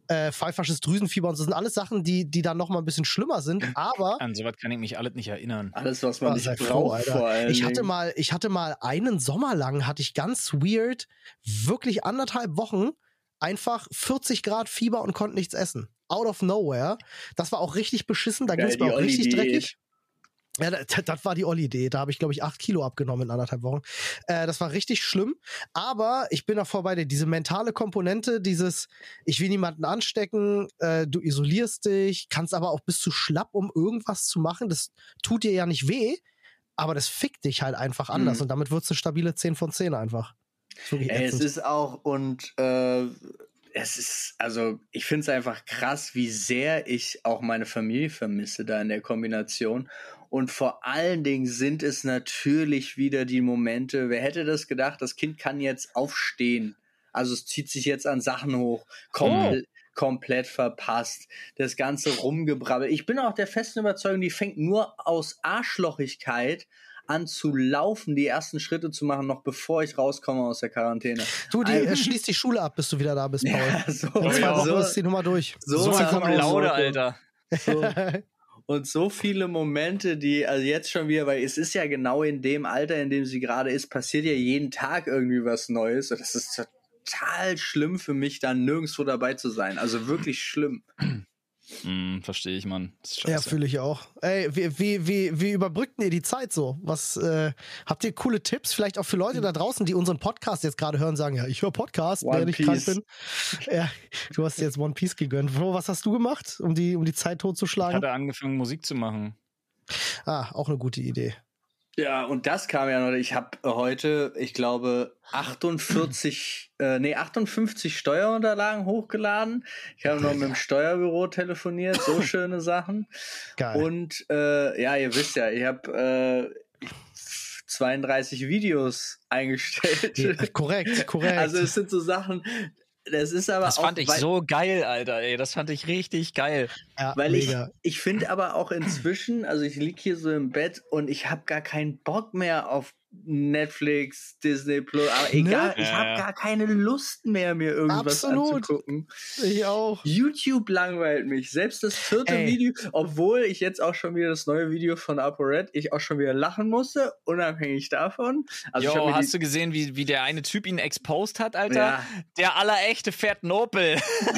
Äh, pfeifisches Drüsenfieber und so das sind alles Sachen, die, die dann noch mal ein bisschen schlimmer sind. Aber An sowas kann ich mich alles nicht erinnern. Alles, was man Ah, nicht braucht, froh, Alter. vor allem. Ich hatte mal, ich hatte mal einen Sommer lang, hatte ich ganz weird, wirklich anderthalb Wochen, einfach 40 Grad Fieber und konnte nichts essen. Out of nowhere. Das war auch richtig beschissen, da Geil, ging's mir auch richtig dreckig. Ja, das, das war die Olli-Idee. Da habe ich, glaube ich, acht Kilo abgenommen in anderthalb Wochen. Äh, das war richtig schlimm. Aber ich bin davor bei dir. Diese mentale Komponente, dieses, ich will niemanden anstecken, äh, du isolierst dich, kannst aber auch bist zu schlapp, um irgendwas zu machen. Das tut dir ja nicht weh, aber das fickt dich halt einfach anders. Mhm. Und damit wird's eine stabile 10 von 10 einfach. Ey, es ist auch, und äh, es ist, also ich finde es einfach krass, wie sehr ich auch meine Familie vermisse da in der Kombination. Und vor allen Dingen sind es natürlich wieder die Momente, wer hätte das gedacht, das Kind kann jetzt aufstehen. Also es zieht sich jetzt an Sachen hoch, komplett, komplett verpasst, das ganze Rumgebrabbel. Ich bin auch der festen Überzeugung, die fängt nur aus Arschlochigkeit an zu laufen, die ersten Schritte zu machen, noch bevor ich rauskomme aus der Quarantäne. Du, die, Ein- äh, schließ die Schule ab, bis du wieder da bist, Paul. Ja, so, In zwei Wochen so, ist die Nummer durch. so, So auch Laude, so. Alter. So. Und so viele Momente, die, also jetzt schon wieder, weil es ist ja genau in dem Alter, in dem sie gerade ist, passiert ja jeden Tag irgendwie was Neues. Und das ist total schlimm für mich, da nirgendwo dabei zu sein. Also wirklich schlimm. Hm, verstehe ich, Mann. Das ist Ja, fühle ich auch. Ey, wie, wie, wie, wie überbrückt ihr die Zeit so? Was äh, habt ihr coole Tipps? Vielleicht auch für Leute da draußen, die unseren Podcast jetzt gerade hören, sagen, ja, ich höre Podcast, One während ich krank Piece. bin. Ja, du hast dir jetzt One Piece gegönnt. Flo, was hast du gemacht, um die, um die Zeit Ich totzuschlagen? hatte angefangen, Musik zu machen. Ah, auch eine gute Idee. Ja, und das kam ja noch. Ich habe heute, ich glaube, 48, äh, nee, 58 Steuerunterlagen hochgeladen. Ich habe noch mit dem Steuerbüro telefoniert, so schöne Sachen. Geil. Und äh, ja, ihr wisst ja, ich habe äh, 32 Videos eingestellt. Ja, korrekt, korrekt. Also es sind so Sachen, das ist aber Das auch, fand ich weil, so geil, Alter, ey. Das fand ich richtig geil. ja, weil ich, mega. ich finde aber auch inzwischen, also ich lieg hier so im Bett und ich habe gar keinen Bock mehr auf Netflix, Disney Plus, aber egal, Ne? ich habe ja. gar keine Lust mehr, mir irgendwas Absolut. anzugucken. Ich auch. YouTube langweilt mich. Selbst das vierte Ey. Video, obwohl ich jetzt auch schon wieder das neue Video von ApoRed, ich auch schon wieder lachen musste, unabhängig davon. Also Jo, hast du gesehen, wie, wie der eine Typ ihn exposed hat, Alter? Ja. Der allerechte fährt einen Opel.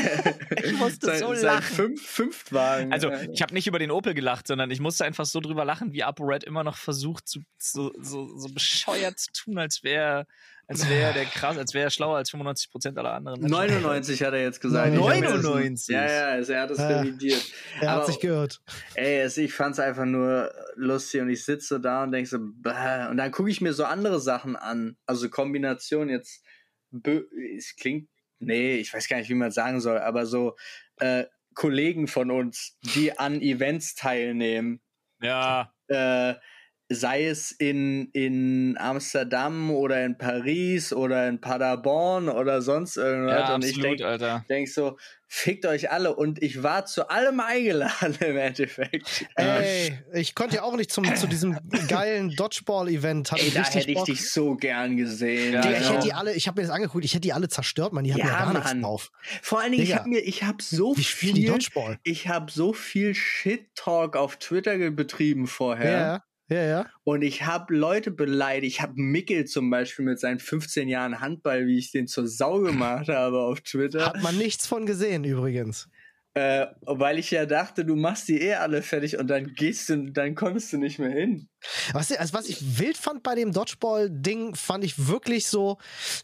ich musste sein, so lachen. Fünf, Fünftwagen. Also, ich habe nicht über den Opel gelacht, sondern ich musste einfach so drüber lachen, wie ApoRed immer noch versucht, zu, so, so, so bescheuert zu tun, als wäre als wäre der krass, als wäre er schlauer als 95 Prozent aller anderen. Menschen. 99 hat er jetzt gesagt. Nein, Ich hab mir das- 99? Ja, ja, also er hat es Ja. revidiert. Er hat Aber, sich gehört. ey, es, ich fand's einfach nur lustig und ich sitze so da und denk so, bäh. und dann gucke ich mir so andere Sachen an. Also Kombination jetzt, bö- es klingt, nee, ich weiß gar nicht, wie man sagen soll, aber so äh, Kollegen von uns, die an Events teilnehmen, Ja, äh, sei es in, in Amsterdam oder in Paris oder in Paderborn oder sonst irgendwas. ja und ich absolut, denke Alter. denk so, fickt euch alle. Und ich war zu allem eingeladen im Endeffekt. Ey, ich konnte ja auch nicht zum, zu diesem geilen Dodgeball-Event. Ey, ich da richtig hätte ich Bock. dich so gern gesehen. Ja, Digga, ich genau. hätte die alle, ich habe mir das angeguckt, ich hätte die alle zerstört, man. Die hatten ja, Ja, gar nichts Mann. drauf. Vor allen Dingen, ich Digga. habe mir, ich habe so die viel, Dodgeball? ich habe so viel Shit-Talk auf Twitter betrieben vorher. Ja, ja, ja. Und ich habe Leute beleidigt. Ich habe Mickel zum Beispiel mit seinen 15 Jahren Handball, wie ich den zur Sau gemacht habe auf Twitter. Hat man nichts von gesehen übrigens. Äh, weil ich ja dachte, du machst die eh alle fertig und dann gehst du, dann kommst du nicht mehr hin. Was, also was ich wild fand bei dem Dodgeball-Ding, fand ich wirklich so,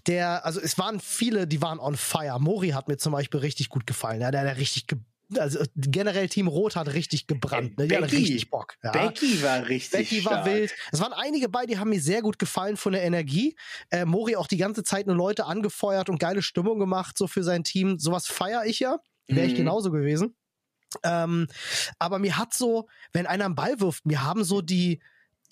der, also es waren viele, die waren on fire. Mori hat mir zum Beispiel richtig gut gefallen. Ja, der hat richtig, ge also generell Team Rot hat richtig gebrannt. Ne? Die Becky. richtig Bock. Ja. Becky war richtig Becky war stark. wild. Es waren einige bei, die haben mir sehr gut gefallen von der Energie. Äh, Mori auch die ganze Zeit nur Leute angefeuert und geile Stimmung gemacht, so für sein Team. Sowas feiere ich ja. Wäre ich Mhm. genauso gewesen. Ähm, aber mir hat so, wenn einer einen Ball wirft, mir haben so die,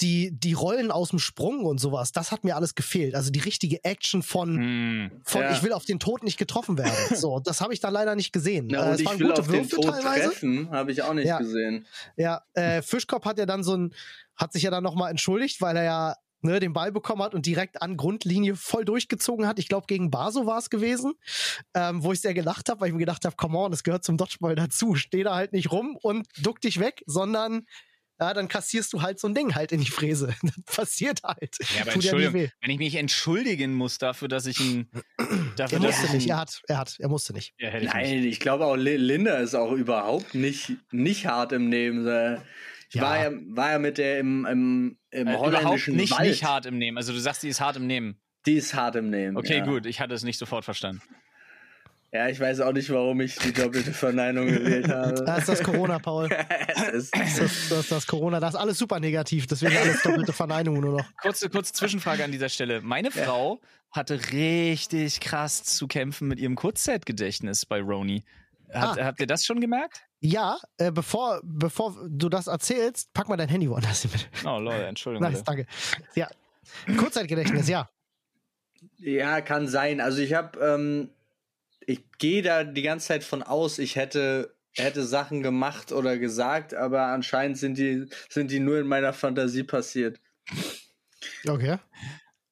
die, die Rollen aus dem Sprung und sowas, das hat mir alles gefehlt. Also die richtige Action von, Hm. von Ja. ich will auf den Tod nicht getroffen werden. So, das habe ich da leider nicht gesehen. Na, äh, und es ich will auf den Würfe Tod teilweise. treffen, habe ich auch nicht Ja. gesehen. Ja, äh, Fischkopf hat ja dann so ein, hat sich ja dann nochmal entschuldigt, weil er ja ne, den Ball bekommen hat und direkt an Grundlinie voll durchgezogen hat. Ich glaube, gegen Baso war es gewesen, ähm, wo ich sehr gelacht habe, weil ich mir gedacht habe, come on, das gehört zum Dodgeball dazu. Steh da halt nicht rum und duck dich weg, sondern ja, dann kassierst du halt so ein Ding halt in die Fräse. Das passiert halt. Ja, aber Tut ja Entschuldigung, weh. wenn ich mich entschuldigen muss dafür, dass ich ihn. Dafür, Er musste ich nicht, er hat, er hat, er musste nicht. Ja, ich nicht. Nein, ich glaube auch Li- Linda ist auch überhaupt nicht, nicht hart im Nehmen. Äh, Ich Ja. war, ja, war ja mit der im, im, im Äh, überhaupt holländischen nicht, Wald. nicht hart im Nehmen. Also du sagst, die ist hart im Nehmen. Die ist hart im Nehmen. Okay, ja. gut, ich hatte es nicht sofort verstanden. Ja, ich weiß auch nicht, warum ich die doppelte Verneinung gewählt habe. Das ist das Corona, Paul. Es ist- Das ist das, ist das Corona. Das ist alles super negativ. Deswegen alles doppelte Verneinung nur noch. Kurze, kurze Zwischenfrage an dieser Stelle. Meine Frau hatte richtig krass zu kämpfen mit ihrem Kurzzeitgedächtnis bei Roni. Hat, Ah. Habt ihr das schon gemerkt? Ja, äh, bevor, bevor du das erzählst, pack mal dein Handy woanders hin. Oh, Leute, Entschuldigung. Nice, bitte. danke. Ja. Kurzzeitgedächtnis, ja. Ja, kann sein. Also ich habe, ähm, ich gehe da die ganze Zeit von aus, ich hätte hätte Sachen gemacht oder gesagt, aber anscheinend sind die sind die nur in meiner Fantasie passiert. Okay.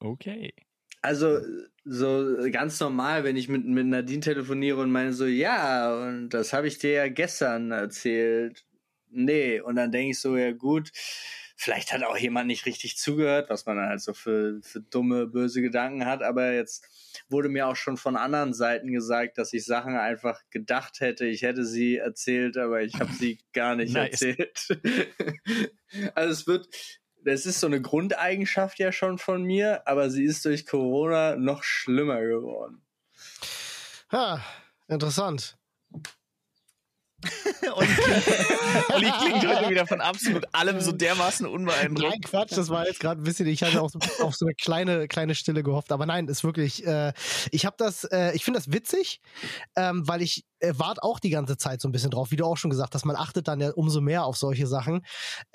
Okay. Also so ganz normal, wenn ich mit mit Nadine telefoniere und meine so, ja, und das habe ich dir ja gestern erzählt. Nee, und dann denke ich so, ja gut, vielleicht hat auch jemand nicht richtig zugehört, was man dann halt so für, für dumme, böse Gedanken hat, aber jetzt wurde mir auch schon von anderen Seiten gesagt, dass ich Sachen einfach gedacht hätte, ich hätte sie erzählt, aber ich habe sie gar nicht Nice. erzählt. also es wird, das ist so eine Grundeigenschaft ja schon von mir, aber sie ist durch Corona noch schlimmer geworden. Ha, interessant. Olli klingt, Olli klingt heute wieder von absolut allem so dermaßen Nein, unbeeindruckt. Quatsch, das war jetzt gerade ein bisschen, ich hatte auch so, auf so eine kleine, kleine Stille gehofft, aber nein, ist wirklich, äh, ich habe das, äh, ich finde das witzig, ähm, weil ich äh, warte auch die ganze Zeit so ein bisschen drauf, wie du auch schon gesagt hast, man achtet dann ja umso mehr auf solche Sachen.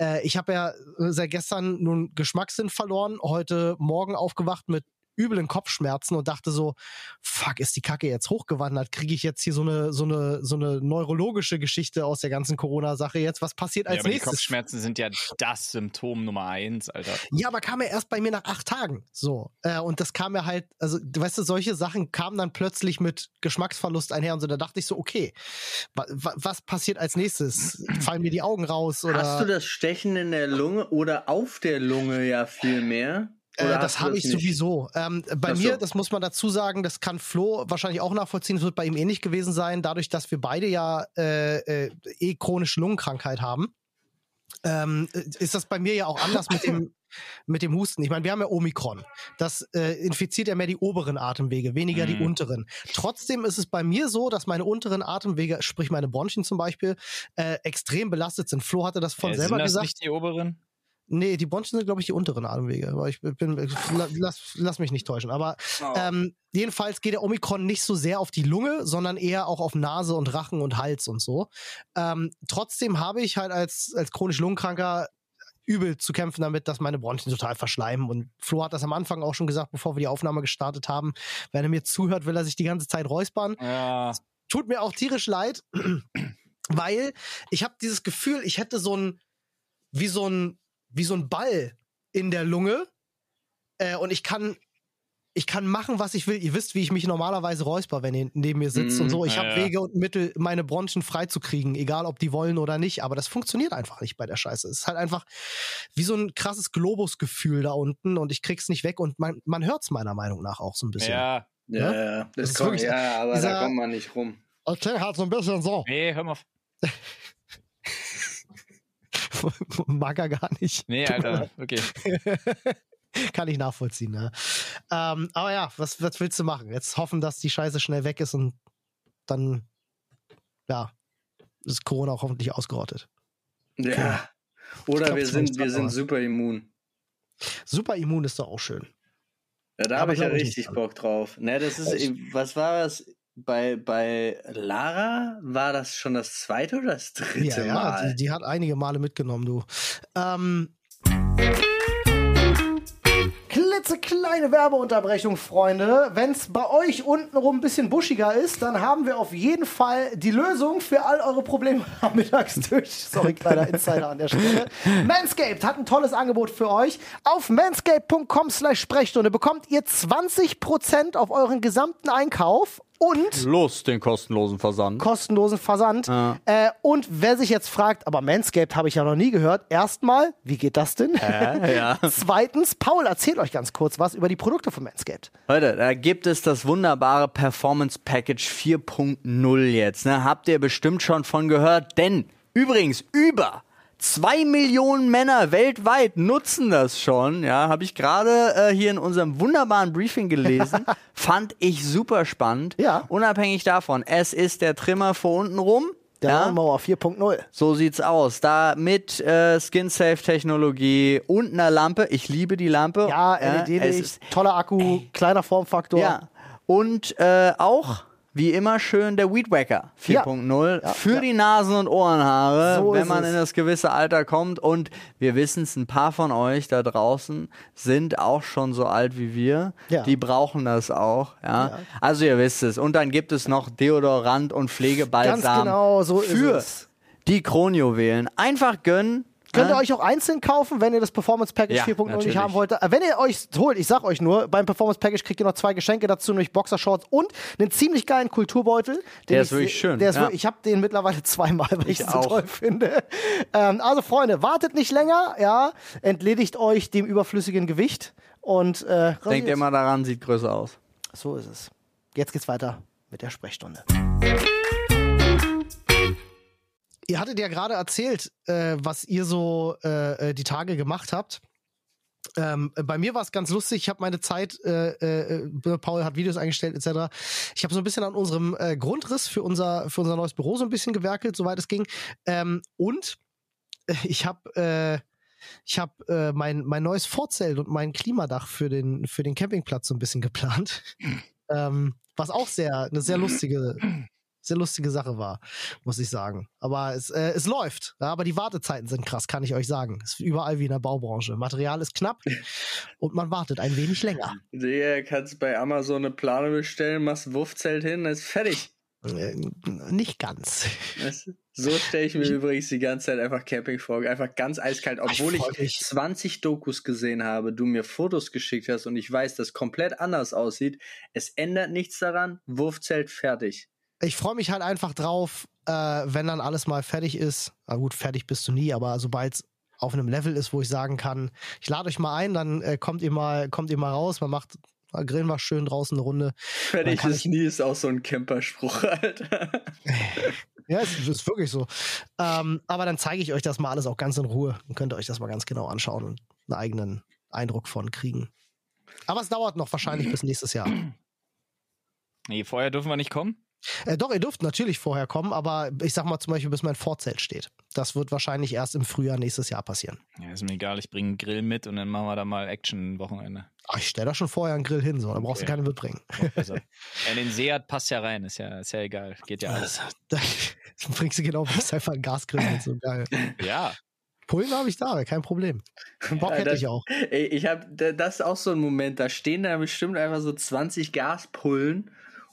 Äh, ich habe ja seit gestern nun Geschmackssinn verloren, heute Morgen aufgewacht mit üblen Kopfschmerzen und dachte so, fuck, ist die Kacke jetzt hochgewandert? Kriege ich jetzt hier so eine, so eine, so eine neurologische Geschichte aus der ganzen Corona-Sache jetzt? Was passiert als ja, aber die nächstes? Kopfschmerzen sind ja das Symptom Nummer eins, Alter. Ja, aber kam ja erst bei mir nach acht Tagen. So. Äh, und das kam ja halt, also, du weißt du, solche Sachen kamen dann plötzlich mit Geschmacksverlust einher und so. Da dachte ich so, okay, wa wa was passiert als nächstes? Fallen mir die Augen raus oder? Hast du das Stechen in der Lunge oder auf der Lunge ja viel mehr? Äh, das habe ich nicht? sowieso. Ähm, bei so. mir, das muss man dazu sagen, das kann Flo wahrscheinlich auch nachvollziehen, das wird bei ihm ähnlich gewesen sein, dadurch, dass wir beide ja äh, äh, eh chronische Lungenkrankheit haben. Ähm, äh, ist das bei mir ja auch anders mit dem, mit dem Husten. Ich meine, wir haben ja Omikron. Das äh, infiziert ja mehr die oberen Atemwege, weniger die Mhm. unteren. Trotzdem ist es bei mir so, dass meine unteren Atemwege, sprich meine Bronchien zum Beispiel, äh, extrem belastet sind. Flo hatte das von Äh, selber sind das gesagt. nicht die oberen? Nee, die Bronchien sind, glaube ich, die unteren Atemwege. Aber ich bin, la- lass, lass mich nicht täuschen. Aber Oh. ähm, jedenfalls geht der Omikron nicht so sehr auf die Lunge, sondern eher auch auf Nase und Rachen und Hals und so. Ähm, trotzdem habe ich halt als, als chronisch Lungenkranker übel zu kämpfen damit, dass meine Bronchien total verschleimen. Und Flo hat das am Anfang auch schon gesagt, bevor wir die Aufnahme gestartet haben. Wenn er mir zuhört, will er sich die ganze Zeit räuspern Ja. tut mir auch tierisch leid, weil ich habe dieses Gefühl, ich hätte so ein wie so ein wie so ein Ball in der Lunge äh, und ich kann ich kann machen, was ich will. Ihr wisst, wie ich mich normalerweise räusper, wenn ihr neben mir sitzt Mhm, und so. Ich ja, habe ja. Wege und Mittel, meine Bronchien freizukriegen, egal ob die wollen oder nicht. Aber das funktioniert einfach nicht bei der Scheiße. Es ist halt einfach wie so ein krasses Globusgefühl da unten und ich krieg's nicht weg und man, man hört's meiner Meinung nach auch so ein bisschen. Ja. Ja, Ja? ja, Das das ist kommt, wirklich- ja, aber dieser- da kommt man nicht rum. Okay, halt so ein bisschen so. Nee, hör mal. Mag er gar nicht. Nee, Alter. Okay. Kann ich nachvollziehen, ne? Ähm, aber ja, was, was willst du machen? Jetzt hoffen, dass die Scheiße schnell weg ist und dann, ja, ist Corona auch hoffentlich ausgerottet. Ja. Oder glaub, wir sind, wir sind super immun. Super immun ist doch auch schön. Ja, da habe ich ja richtig. Bock drauf. Ne, das ist, was war das? Bei, bei Lara war das schon das zweite oder das dritte Ja, ja, Mal? die, die hat einige Male mitgenommen, du. Ähm, klitzekleine Werbeunterbrechung, Freunde. Wenn es bei euch untenrum ein bisschen buschiger ist, dann haben wir auf jeden Fall die Lösung für all eure Probleme am Mittagstisch. Sorry, kleiner Insider an der Stelle. Manscaped hat ein tolles Angebot für euch. Auf manscaped.com slash Sprechstunde bekommt ihr 20% auf euren gesamten Einkauf und Los, den kostenlosen Versand. kostenlosen Versand. Ja. Äh, und wer sich jetzt fragt, aber Manscaped habe ich ja noch nie gehört. Erstmal, wie geht das denn? ja. Zweitens, Paul, erzählt euch ganz kurz was über die Produkte von Manscaped. Leute, da gibt es das wunderbare Performance Package 4.0 jetzt. Ne? Habt ihr bestimmt schon von gehört, denn übrigens über Zwei Millionen Männer weltweit nutzen das schon. Ja, habe ich gerade äh, hier in unserem wunderbaren Briefing gelesen. Fand ich super spannend. Ja. Unabhängig davon, es ist der Trimmer vor unten rum. Der ja, Lawnmower 4.0. so sieht's aus. Da mit äh, Skin-Safe-Technologie und einer Lampe. Ich liebe die Lampe. Ja, LED-Licht, toller Akku, kleiner Formfaktor. Ja. Und äh, auch, wie immer, schön der Weed Wacker 4.0 Ja, für ja. die Nasen- und Ohrenhaare, So wenn man es. in das gewisse Alter kommt. Und wir wissen es, ein paar von euch da draußen sind auch schon so alt wie wir. Ja. Die brauchen das auch. Ja? Also ihr wisst es. Und dann gibt es noch Deodorant und Pflegebalsam Ganz genau, so für die Kronjuwelen. Einfach gönnen. Könnt ihr euch auch einzeln kaufen, wenn ihr das Performance Package Ja, 4.0 nicht haben wollt. Äh, Wenn ihr euch holt, ich sag euch nur, beim Performance Package kriegt ihr noch zwei Geschenke dazu, nämlich Boxershorts und einen ziemlich geilen Kulturbeutel. Den Der ich ist wirklich schön, Der ist ja. wirklich, ich habe den mittlerweile zweimal, weil ich, Ich so toll finde. Ähm, also Freunde, wartet nicht länger, ja, entledigt euch dem überflüssigen Gewicht und äh, Denkt immer daran, sieht größer aus. So ist es. Jetzt geht's weiter mit der Sprechstunde. Ihr hattet ja gerade erzählt, äh, was ihr so äh, äh, die Tage gemacht habt. Ähm, bei mir war es ganz lustig. Ich habe meine Zeit, äh, äh, Paul hat Videos eingestellt etc. Ich habe so ein bisschen an unserem äh, Grundriss für unser für unser neues Büro so ein bisschen gewerkelt, soweit es ging. Ähm, und äh, ich habe äh, ich habe äh, mein mein neues Vorzelt und mein Klimadach für den für den Campingplatz so ein bisschen geplant. ähm, was auch sehr eine sehr lustige sehr lustige Sache war, muss ich sagen. Aber es, äh, es läuft. Ja, aber die Wartezeiten sind krass, kann ich euch sagen. Es ist überall wie in der Baubranche. Material ist knapp und man wartet ein wenig länger. Du kannst bei Amazon eine Plane bestellen, machst Wurfzelt hin, dann ist fertig. Äh, nicht ganz. So stelle ich mir übrigens die ganze Zeit einfach Camping vor. Einfach ganz eiskalt, obwohl Ich ich, freu mich. 20 Dokus gesehen habe, du mir Fotos geschickt hast und ich weiß, dass komplett anders aussieht. Es ändert nichts daran. Wurfzelt fertig. Ich freue mich halt einfach drauf, äh, wenn dann alles mal fertig ist. Na gut, fertig bist du nie, aber sobald es auf einem Level ist, wo ich sagen kann, ich lade euch mal ein, dann äh, kommt ihr mal, kommt ihr mal raus, man macht grillen wir schön draußen eine Runde. Fertig ist nie ist auch so ein Camperspruch, Alter. Ja, es ist wirklich so. Ähm, aber dann zeige ich euch das mal alles auch ganz in Ruhe. Dann könnt ihr euch das mal ganz genau anschauen und einen eigenen Eindruck von kriegen. Aber es dauert noch wahrscheinlich bis nächstes Jahr. Nee, vorher dürfen wir nicht kommen. Äh, doch, ihr dürft natürlich vorher kommen, aber ich sag mal zum Beispiel, bis mein Vorzelt steht. Das wird wahrscheinlich erst im Frühjahr nächstes Jahr passieren. Ja, ist mir egal, ich bringe einen Grill mit und dann machen wir da mal Action-Wochenende. Ich stelle da schon vorher einen Grill hin, so. Dann brauchst Okay. du keine mitbringen. Also, ja, in den Seat passt ja rein, ist ja, ist ja egal. Geht ja alles. Dann bringst du genau, bringst einfach einen Gasgrill mit, so geil. Ja. Pullen habe ich da, kein Problem. Bock Ja, hätte das- ich auch. Ey, ich hab, da- das ist auch so ein Moment, da stehen da bestimmt einfach so 20 Gaspullen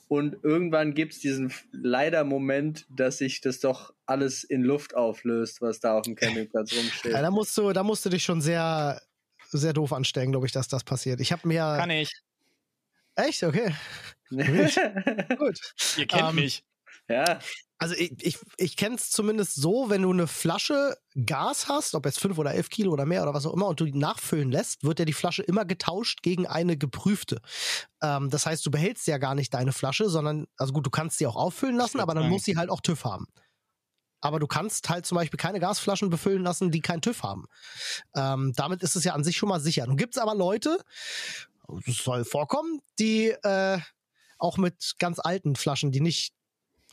und irgendwann gibt's diesen f- leider Moment, dass sich das doch alles in Luft auflöst, was da auf dem Campingplatz rumsteht. Ja, da musst du, da musst du dich schon sehr, sehr doof anstellen, glaube ich, dass das passiert. Ich habe mir. Kann ich. Echt? Okay. Gut. Ihr kennt Ähm, mich. Ja, Also ich, ich, ich kenne es zumindest so, wenn du eine Flasche Gas hast, ob jetzt 5 oder 11 Kilo oder mehr oder was auch immer, und du die nachfüllen lässt, wird ja die Flasche immer getauscht gegen eine geprüfte. Ähm, das heißt, du behältst ja gar nicht deine Flasche, sondern, also gut, du kannst sie auch auffüllen lassen, aber dann sagen. muss sie halt auch TÜV haben. Aber du kannst halt zum Beispiel keine Gasflaschen befüllen lassen, die keinen TÜV haben. Ähm, damit ist es ja an sich schon mal sicher. Nun gibt es aber Leute, das soll vorkommen, die äh, auch mit ganz alten Flaschen, die nicht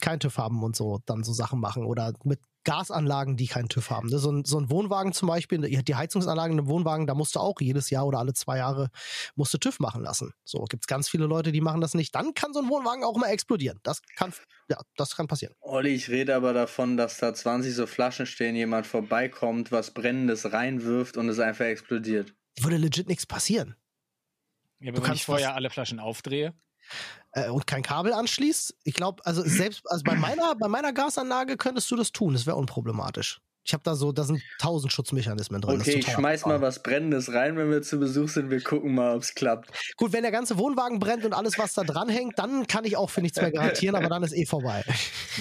kein TÜV haben und so dann so Sachen machen oder mit Gasanlagen, die keinen TÜV haben. Ne, So ein, so ein Wohnwagen zum Beispiel, die Heizungsanlagen einem Wohnwagen, da musst du auch jedes Jahr oder alle zwei Jahre musst du TÜV machen lassen. So gibt's ganz viele Leute, die machen das nicht. Dann kann so ein Wohnwagen auch mal explodieren. Das kann, ja, das kann passieren. Olli, ich rede aber davon, dass da 20 so Flaschen stehen, jemand vorbeikommt, was Brennendes reinwirft und es einfach explodiert. Würde legit nichts passieren. Ja, du wenn kannst ich vorher alle Flaschen aufdrehe. Äh, und kein Kabel anschließt. Ich glaube, also selbst also bei meiner, bei meiner Gasanlage könntest du das tun. Das wäre unproblematisch. Ich habe da so, da sind tausend Schutzmechanismen drin. Okay, ich schmeiß mal abgefahren. was Brennendes rein, wenn wir zu Besuch sind. Wir gucken mal, ob's klappt. Gut, wenn der ganze Wohnwagen brennt und alles, was da dran hängt, dann kann ich auch für nichts mehr garantieren, aber dann ist eh vorbei.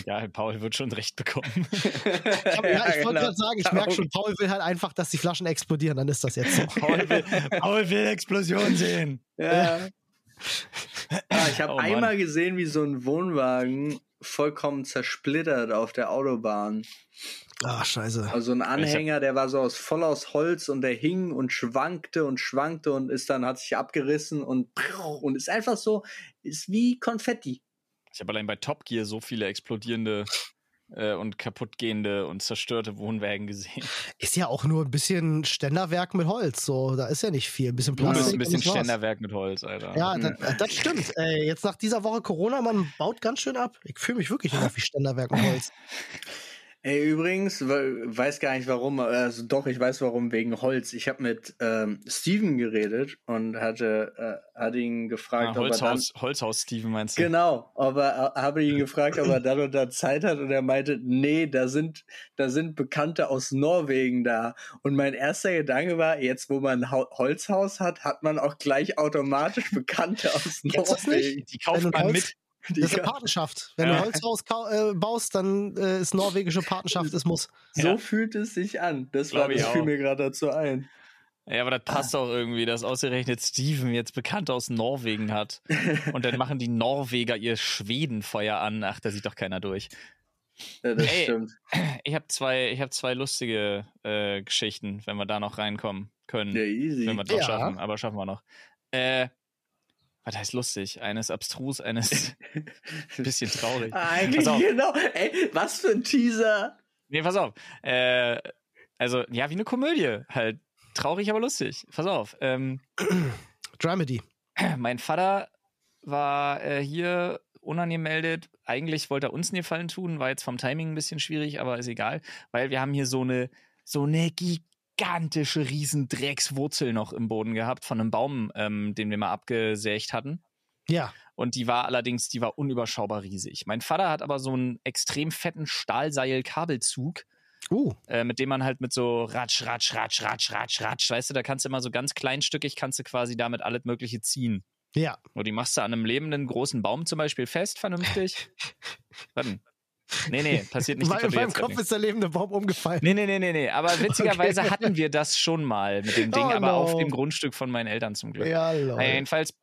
Ja, Paul wird schon recht bekommen. Ich, hab, ja, ich wollte genau. gerade sagen, ich merke schon, Paul will halt einfach, dass die Flaschen explodieren, dann ist das jetzt so. Paul will, Paul will Explosion sehen. Ja. Ah, ich habe Oh, einmal gesehen, wie so ein Wohnwagen vollkommen zersplittert auf der Autobahn. Ah, scheiße. Also ein Anhänger, der war so aus voll aus Holz und der hing und schwankte und schwankte und ist dann hat sich abgerissen und und ist einfach so ist wie Konfetti. Ich habe allein bei Top Gear so viele explodierende äh, und kaputtgehende und zerstörte Wohnwägen gesehen. Ist ja auch nur ein bisschen Ständerwerk mit Holz. So, da ist ja nicht viel. Ein bisschen Du bist Plastik. ein bisschen. Ständerwerk mit Holz, Alter. Ja, das, das stimmt. Ey, jetzt nach dieser Woche Corona, man baut ganz schön ab. Ich fühle mich wirklich noch wie Ständerwerk mit Holz. Ey, übrigens, we- weiß gar nicht warum, also doch, ich weiß warum, wegen Holz. Ich habe mit ähm, Steven geredet und hatte, äh, hatte ihn gefragt, Ah, ob er dann, Holzhaus, Holzhaus Steven meinst du? Genau, aber äh, habe ihn gefragt, ob er dann und da Zeit hat und er meinte, nee, da sind da sind Bekannte aus Norwegen da und mein erster Gedanke war, jetzt wo man Holzhaus hat, hat man auch gleich automatisch Bekannte aus Norwegen. Die kauft man Holz- mit. Die Das ist eine Partnerschaft. Wenn Ja. du Holzhaus äh, baust, dann äh, ist norwegische Partnerschaft, es muss. so Ja. fühlt es sich an. Das war ich das fiel mir gerade dazu ein. Ja, aber das passt auch irgendwie, dass ausgerechnet Steven jetzt Bekannte aus Norwegen hat. Und dann machen die Norweger ihr Schwedenfeuer an. Ach, da sieht doch keiner durch. Ja, das Ey. stimmt. Ich habe zwei, ich hab zwei lustige äh, Geschichten, wenn wir da noch reinkommen können. Ja, easy. wenn wir es noch Ja. schaffen, aber schaffen wir noch. Äh, was heißt lustig? Eines abstrus, eines bisschen traurig. Eigentlich Pass auf. genau. Ey, was für ein Teaser. Nee, pass auf. Äh, also, ja, wie eine Komödie. Halt traurig, aber lustig. Pass auf. Ähm, Dramedy. mein Vater war äh, hier unangemeldet. Eigentlich wollte er uns einen Gefallen tun, war jetzt vom Timing ein bisschen schwierig, aber ist egal, weil wir haben hier so eine so eine gigantische Riesendreckswurzel noch im Boden gehabt von einem Baum, ähm, den wir mal abgesägt hatten. Ja. Und die war allerdings, die war unüberschaubar riesig. Mein Vater hat aber so einen extrem fetten Stahlseil-Kabelzug, Uh. äh, mit dem man halt mit so ratsch, ratsch, ratsch, ratsch, ratsch, ratsch, weißt du, da kannst du immer so ganz kleinstückig, kannst du quasi damit alles Mögliche ziehen. Ja. Und die machst du an einem lebenden großen Baum zum Beispiel fest, vernünftig. Warte. Nee, nee, passiert nicht. Weil in meinem jetzt Kopf ist der lebende Baum umgefallen. Nee, nee, nee, nee, nee. Aber witzigerweise Okay. hatten wir das schon mal mit dem Ding, Oh, aber no. auf dem Grundstück von meinen Eltern zum Glück. Ja, lol. Naja, jedenfalls,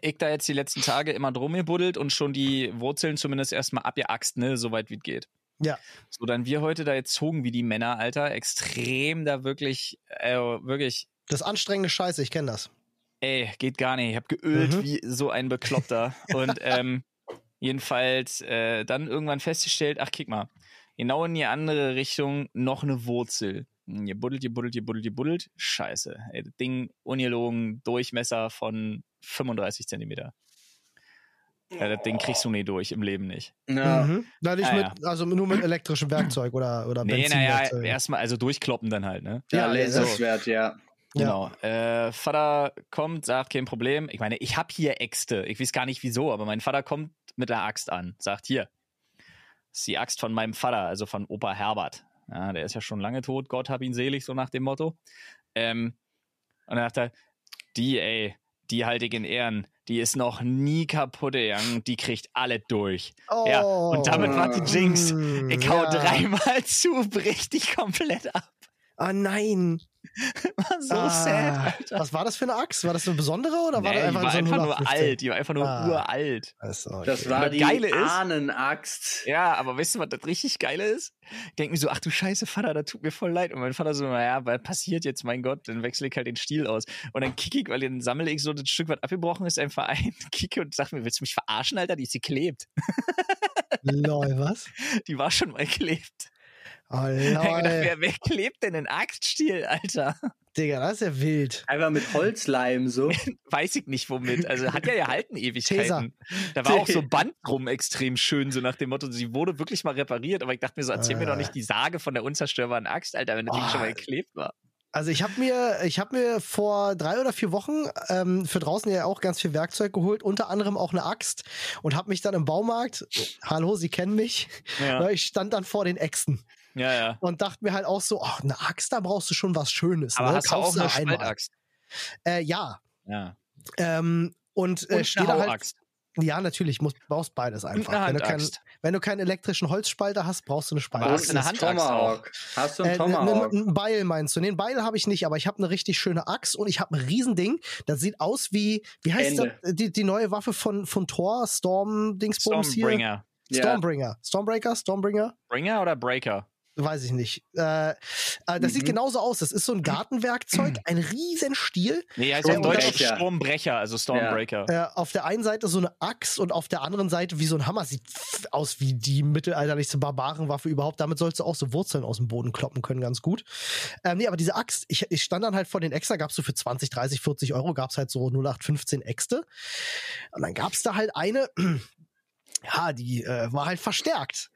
ich da jetzt die letzten Tage immer drum gebuddelt und schon die Wurzeln zumindest erstmal abgeaxt, ne, soweit wie es geht. Ja. So, dann wir heute da jetzt zogen wie die Männer, Alter, extrem da wirklich, äh, wirklich, Das anstrengende Scheiße, ich kenne das. ey, geht gar nicht. Ich hab geölt Mhm. wie so ein Bekloppter. und ähm, jedenfalls äh, dann irgendwann festgestellt, ach, kick mal, genau in die andere Richtung noch eine Wurzel. Hm, Ihr buddelt, ihr buddelt, ihr buddelt, ihr buddelt. Scheiße. Ey, das Ding ungelogen, Durchmesser von 35 Zentimeter. Ja, das Ding kriegst du nie durch, im Leben nicht. Ja. Mhm. Na, nicht Ah, mit, also nur mit elektrischem Werkzeug oder, oder Nee, naja, erstmal, also durchkloppen dann halt, ne? Ja, Ja, Laserschwert, ja. Genau. Äh, Vater kommt, sagt, kein Problem. Ich meine, ich hab hier Äxte. Ich weiß gar nicht wieso, aber mein Vater kommt mit der Axt an. Sagt, hier, das ist die Axt von meinem Vater, also von Opa Herbert. Ja, der ist ja schon lange tot, Gott hab ihn selig, so nach dem Motto. Ähm, und dann sagt er, die, ey, die halte ich in Ehren. Die ist noch nie kaputt gegangen. Die kriegt alle durch. Ja, und damit war die Jinx. Ich hau ja. dreimal zu, bricht die komplett ab. Ah, nein. War so ah, sad, Alter. Was war das für eine Axt? War das eine besondere oder war Nee, das die einfach war so ein einfach nur 0815? alt. Die war einfach nur Ah. uralt. Also, okay. Das war die Geile ist- Ahnenaxt. Ja, aber weißt du, was das richtig Geile ist? Ich denke mir so, ach du Scheiße, Vater, das tut mir voll leid. Und mein Vater so, naja, was passiert jetzt, mein Gott, dann wechsle ich halt den Stiel aus. Und dann kicke ich, weil dann sammle ich so das Stück, was abgebrochen ist, einfach ein, kicke und sag mir, willst du mich verarschen, Alter? Die ist geklebt. Lol, was? Die war schon mal geklebt. Oh, Ich hab mir gedacht, lol. wer, wer klebt denn einen Axtstiel, Alter? Digga, das ist ja wild. Einfach mit Holzleim so. Weiß ich nicht womit. Also hat ja gehalten Ewigkeiten. Da war auch so Band drum extrem schön, so nach dem Motto, sie wurde wirklich mal repariert, aber ich dachte mir so, erzähl mir Ah. doch nicht die Sage von der unzerstörbaren Axt, Alter, wenn das Ding Oh. schon mal geklebt war. Also ich habe mir, ich habe mir vor drei oder vier Wochen ähm, für draußen ja auch ganz viel Werkzeug geholt, unter anderem auch eine Axt und habe mich dann im Baumarkt, hallo, Sie kennen mich, Ja, ich stand dann vor den Äxten ja. ja. und dachte mir halt auch so, ach, eine Axt, da brauchst du schon was Schönes. Aber ne? hast du auch Kaufst eine einmal. Spaltaxt? Äh, ja. Ja. Ähm, und, äh, Und steht eine da halt, ja, natürlich, musst, brauchst beides einfach. eine Wenn du, keinen, Handaxt. wenn du keinen elektrischen Holzspalter hast, brauchst du eine Spalter. Aber hast du eine Handaxt Tomahawk. Hast du einen Äh, Tomahawk? Ein Beil meinst du? Nee, ein Beil habe ich nicht, aber ich habe eine richtig schöne Axt und ich habe ein Riesending. Das sieht aus wie, wie heißt Ende. das, die, die neue Waffe von, von Thor, Storm Dingsbums hier? Stormbringer. Stormbringer. Stormbreaker? Stormbringer? Bringer oder Breaker? Weiß ich nicht. Äh, äh, das sieht Mhm. genauso aus. Das ist so ein Gartenwerkzeug, ein Riesenstiel. Nee, heißt ja in Deutsch Sturmbrecher. Sturmbrecher, also Stormbreaker. Äh, auf der einen Seite so eine Axt und auf der anderen Seite wie so ein Hammer. Sieht aus wie die mittelalterlichste Barbarenwaffe überhaupt. Damit sollst du auch so Wurzeln aus dem Boden kloppen können, ganz gut. Ähm, nee, aber diese Axt, ich, ich stand dann halt vor den Extra, gab's so für 20, 30, 40 Euro, gab's halt so 0815 Äxte. Und dann gab's da halt eine, ja, die äh, war halt verstärkt.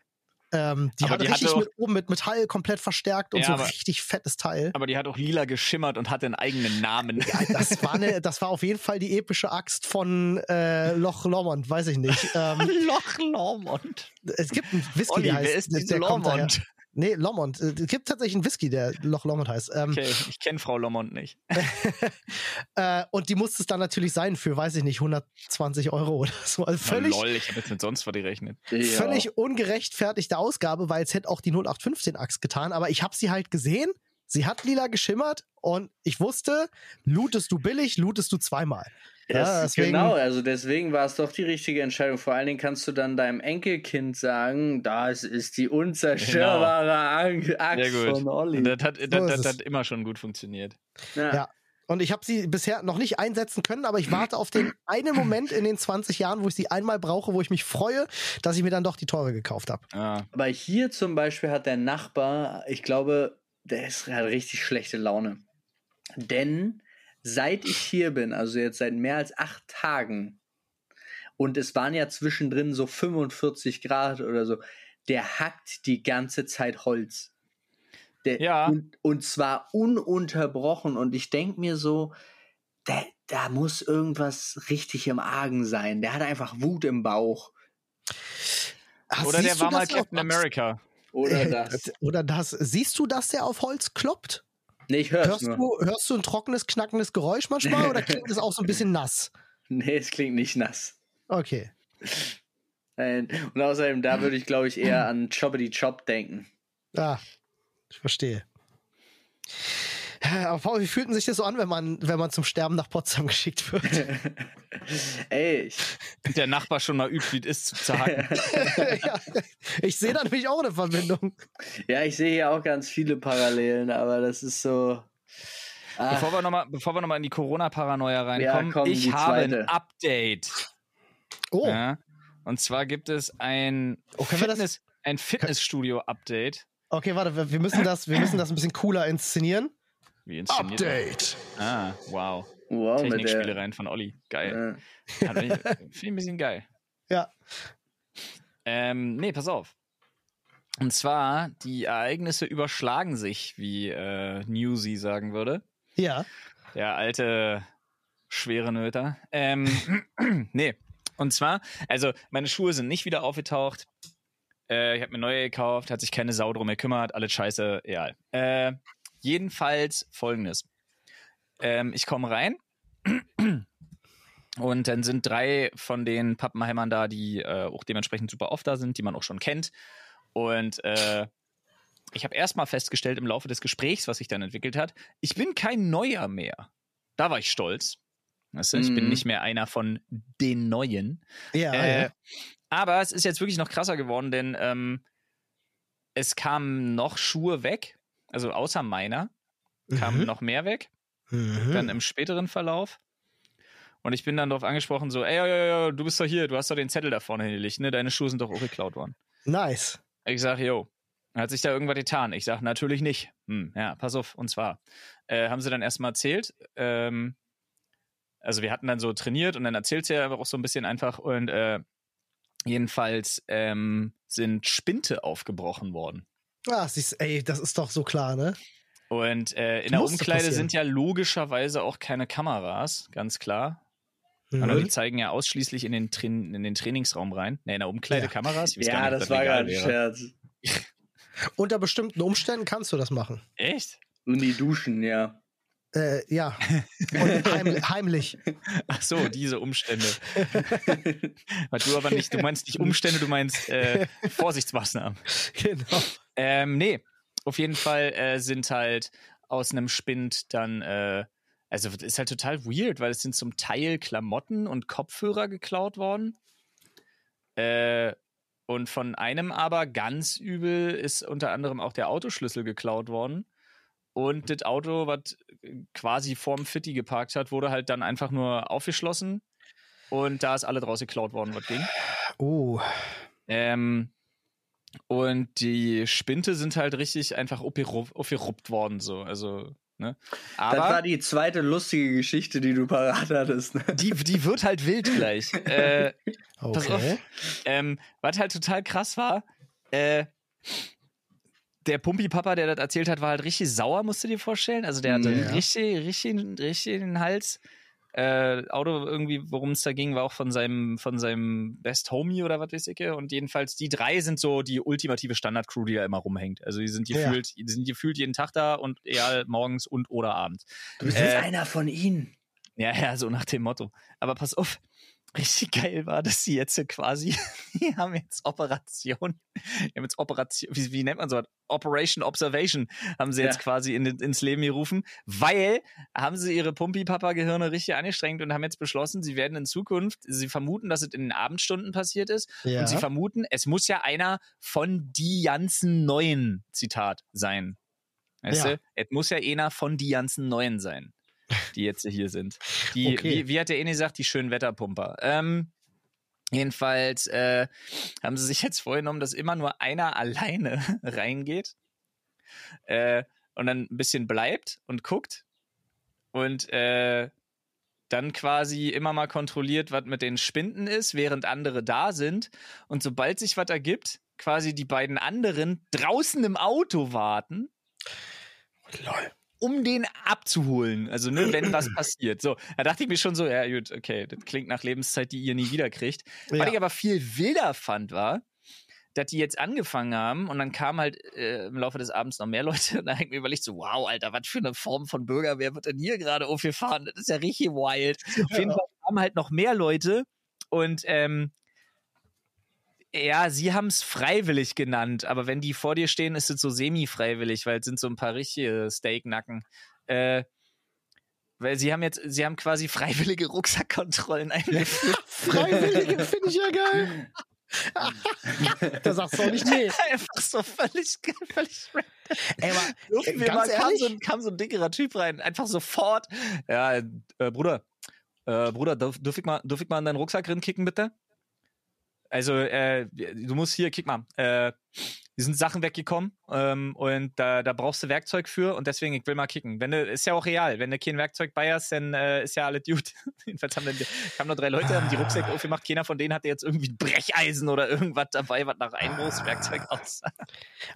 Ähm, die Aber hat die richtig hatte auch- mit oben mit Metall komplett verstärkt und Ja, so aber- richtig fettes Teil. Aber die hat auch lila geschimmert und hatte einen eigenen Namen. Ja, das war eine, das war auf jeden Fall die epische Axt von äh, Loch Lomond, weiß ich nicht. Ähm, Loch Lormont. es gibt einen Whisky, Olli, der heißt, wer ist der. Lormont? Nee, Lomond. Äh, Es gibt tatsächlich einen Whisky, der Loch Lomond heißt. Ähm, Okay, ich kenne Frau Lormont nicht. äh, und die muss es dann natürlich sein für, weiß ich nicht, 120 Euro oder so. Also völlig, Oh, lol, ich habe jetzt mit sonst was gerechnet. Ja. völlig ungerechtfertigte Ausgabe, weil es hätte auch die 0815 Axt getan. Aber ich habe sie halt gesehen. Sie hat lila geschimmert und ich wusste, lootest du billig, lootest du zweimal. Ja, Das, deswegen- genau, also deswegen war es doch die richtige Entscheidung. Vor allen Dingen kannst du dann deinem Enkelkind sagen, das ist die unzerstörbare Sehr Axt von Olli. Das hat, das, das es. hat immer schon gut funktioniert. Ja. Und ich habe sie bisher noch nicht einsetzen können, aber ich warte auf den einen Moment in den 20 Jahren, wo ich sie einmal brauche, wo ich mich freue, dass ich mir dann doch die teure gekauft habe. Ah, Aber hier zum Beispiel hat der Nachbar, ich glaube, der ist, hat richtig schlechte Laune. Denn seit ich hier bin, also jetzt seit mehr als acht Tagen, und es waren ja zwischendrin so 45 Grad oder so, der hackt die ganze Zeit Holz. Der, Ja. Und, und zwar ununterbrochen. Und ich denke mir so, da, da muss irgendwas richtig im Argen sein. Der hat einfach Wut im Bauch. Ach, Oder der war mal Captain America. Oder das. Oder das. Siehst du, dass der auf Holz kloppt? Nee, ich hör's Hörst nur. du, hörst du ein trockenes, knackendes Geräusch manchmal oder klingt es auch so ein bisschen nass? Nee, es klingt nicht nass. Okay. Nein. Und außerdem, da würde ich, glaube ich, eher an Choppity Chop denken. Ah, ich verstehe. Aber Paul, wie fühlt sich das so an, wenn man, wenn man zum Sterben nach Potsdam geschickt wird? Ey, ich, Der Nachbar schon mal übt, wie es ist, zu zerhacken. ja, ich sehe da nämlich auch eine Verbindung. ja, ich sehe hier auch ganz viele Parallelen, aber das ist so. Ah, Bevor wir nochmal noch mal in die Corona-Paranoia reinkommen, Ja, komm, ich habe ein. Update. Oh, Ja? Und zwar gibt es ein, Oh, wir Fitness, ein Fitnessstudio-Update. okay, warte, wir- wir müssen das, wir müssen das ein bisschen cooler inszenieren. Wie inszeniert Update. das? Ah, wow. wow. Technikspielereien von Olli. Geil. Mich- Finde ich ein bisschen geil. Ja. Ähm, nee, pass auf. Und zwar, die Ereignisse überschlagen sich, wie äh, Newsy sagen würde. Ja. Der alte schwere Nöter. Ähm, nee. Und zwar, also meine Schuhe sind nicht wieder aufgetaucht. Äh, ich habe mir neue gekauft, hat sich keine Sau drum gekümmert, alles scheiße, egal. Äh, jedenfalls folgendes. Ähm, ich komme rein und dann sind drei von den Pappenheimern da, die äh, auch dementsprechend super oft da sind, die man auch schon kennt. Und äh, ich habe erstmal festgestellt im Laufe des Gesprächs, was sich dann entwickelt hat, ich bin kein Neuer mehr. Da war ich stolz. Weißt du, ich bin Mhm. nicht mehr einer von den Neuen. Ja, Äh, ja. aber es ist jetzt wirklich noch krasser geworden, denn ähm, es kamen noch Schuhe weg, also außer meiner, kamen Mhm. noch mehr weg, Mhm. dann im späteren Verlauf. Und ich bin dann darauf angesprochen, so, ey, ey, ey, du bist doch hier, du hast doch den Zettel da vorne hingelegt, ne? Deine Schuhe sind doch auch geklaut worden. Nice. Ich sag, yo, hat sich da irgendwas getan? Ich sag, natürlich nicht. Hm, ja, pass auf, und zwar äh, haben sie dann erstmal erzählt, ähm, also wir hatten dann so trainiert und dann erzählt sie ja auch so ein bisschen einfach und äh, jedenfalls ähm, sind Spinte aufgebrochen worden. Ah, siehst, ey, das ist doch so klar, ne? Und äh, in der Umkleide sind ja logischerweise auch keine Kameras, ganz klar. Mhm. Aber die zeigen ja ausschließlich in den, Train in den Trainingsraum rein. Ne, in der Umkleide Ja. Kameras. Gar ja, nicht, das war gerade ein. Scherz. Unter bestimmten Umständen kannst du das machen. Echt? Und die Duschen, ja. Äh, ja. Und heim, heimlich. Ach so, diese Umstände. Weil du aber nicht, du meinst nicht Umstände, du meinst äh, Vorsichtsmaßnahmen. Genau. Ähm, nee, auf jeden Fall äh, sind halt aus einem Spind dann, äh, also das ist halt total weird, weil es sind zum Teil Klamotten und Kopfhörer geklaut worden. Äh, Und von einem aber ganz übel ist unter anderem auch der Autoschlüssel geklaut worden. Und das Auto, was quasi vorm Fitti geparkt hat, wurde halt dann einfach nur aufgeschlossen. Und da ist alle draus geklaut worden, was ging. Oh. Ähm, und die Spinte sind halt richtig einfach aufgeru- aufgeruppt worden, so. Also, ne? das war Aber die zweite lustige Geschichte, die du parat hattest. Ne? die, die wird halt wild gleich. äh, Pass auf. Okay. Ähm, was halt total krass war, äh, der Pumpi-Papa, der das erzählt hat, war halt richtig sauer, musst du dir vorstellen. Also der hatte Ja. richtig, richtig, richtig den Hals. Äh, Auto irgendwie, worum es da ging, war auch von seinem, von seinem Best Homie oder was weiß ich. Und jedenfalls die drei sind so die ultimative Standard-Crew, die da immer rumhängt. Also die sind Ja. gefühlt, die sind gefühlt jeden Tag da und eher morgens und oder abends. Du bist Äh, einer von ihnen. Ja, ja, so nach dem Motto. Aber pass auf, richtig geil war, dass sie jetzt quasi, die haben jetzt Operation, die haben jetzt Operation, wie, wie nennt man so Operation Observation haben sie jetzt Ja. quasi in, ins Leben gerufen, weil haben sie ihre Pumpi-Papa-Gehirne richtig angestrengt und haben jetzt beschlossen, sie werden in Zukunft, sie vermuten, dass es in den Abendstunden passiert ist Ja. und sie vermuten, es muss ja einer von die ganzen Neuen, Zitat, sein. Weißt Ja. du? Es muss ja einer von die ganzen Neuen sein, die jetzt hier sind. Die, Okay. wie, wie hat der Eni gesagt, die schönen Wetterpumper. Ähm, jedenfalls äh, haben sie sich jetzt vorgenommen, dass immer nur einer alleine reingeht äh, und dann ein bisschen bleibt und guckt und äh, dann quasi immer mal kontrolliert, was mit den Spinden ist, während andere da sind. Und sobald sich was ergibt, quasi die beiden anderen draußen im Auto warten Lol. Um den abzuholen. Also, ne, wenn was passiert. So, da dachte ich mir schon so, ja, gut, okay, das klingt nach Lebenszeit, die ihr nie wieder kriegt. Ja. Was ich aber viel wilder fand, war, dass die jetzt angefangen haben und dann kamen halt äh, im Laufe des Abends noch mehr Leute und da habe ich mir überlegt, so, wow, Alter, was für eine Form von Bürgerwehr wird denn hier gerade aufgefahren? Das ist ja richtig wild. Auf jeden Fall kamen halt noch mehr Leute und ähm, ja, sie haben es freiwillig genannt, aber wenn die vor dir stehen, ist es so semi-freiwillig, weil es sind so ein paar richtige Steaknacken. Äh, weil sie haben jetzt, sie haben quasi freiwillige Rucksackkontrollen eingeführt. Freiwillige finde ich ja geil. da sagst du auch nicht nee. Einfach so völlig, völlig random. Ey, aber wir ganz mal, kam, so ein, kam so ein dickerer Typ rein, einfach sofort. Ja, äh, Bruder, äh, Bruder, darf, darf, ich mal, darf ich mal in deinen Rucksack kicken, bitte? Also, äh, du musst hier, kick mal, äh, hier sind Sachen weggekommen ähm, und da, da brauchst du Werkzeug für und deswegen, ich will mal kicken. Wenn du, ist ja auch real, wenn du kein Werkzeug bei hast, dann äh, ist ja alles gut. Jedenfalls haben dann, kamen nur drei Leute, haben die Rucksäcke aufgemacht, keiner von denen hatte jetzt irgendwie ein Brecheisen oder irgendwas dabei, was nach Einbruchswerkzeug aussah.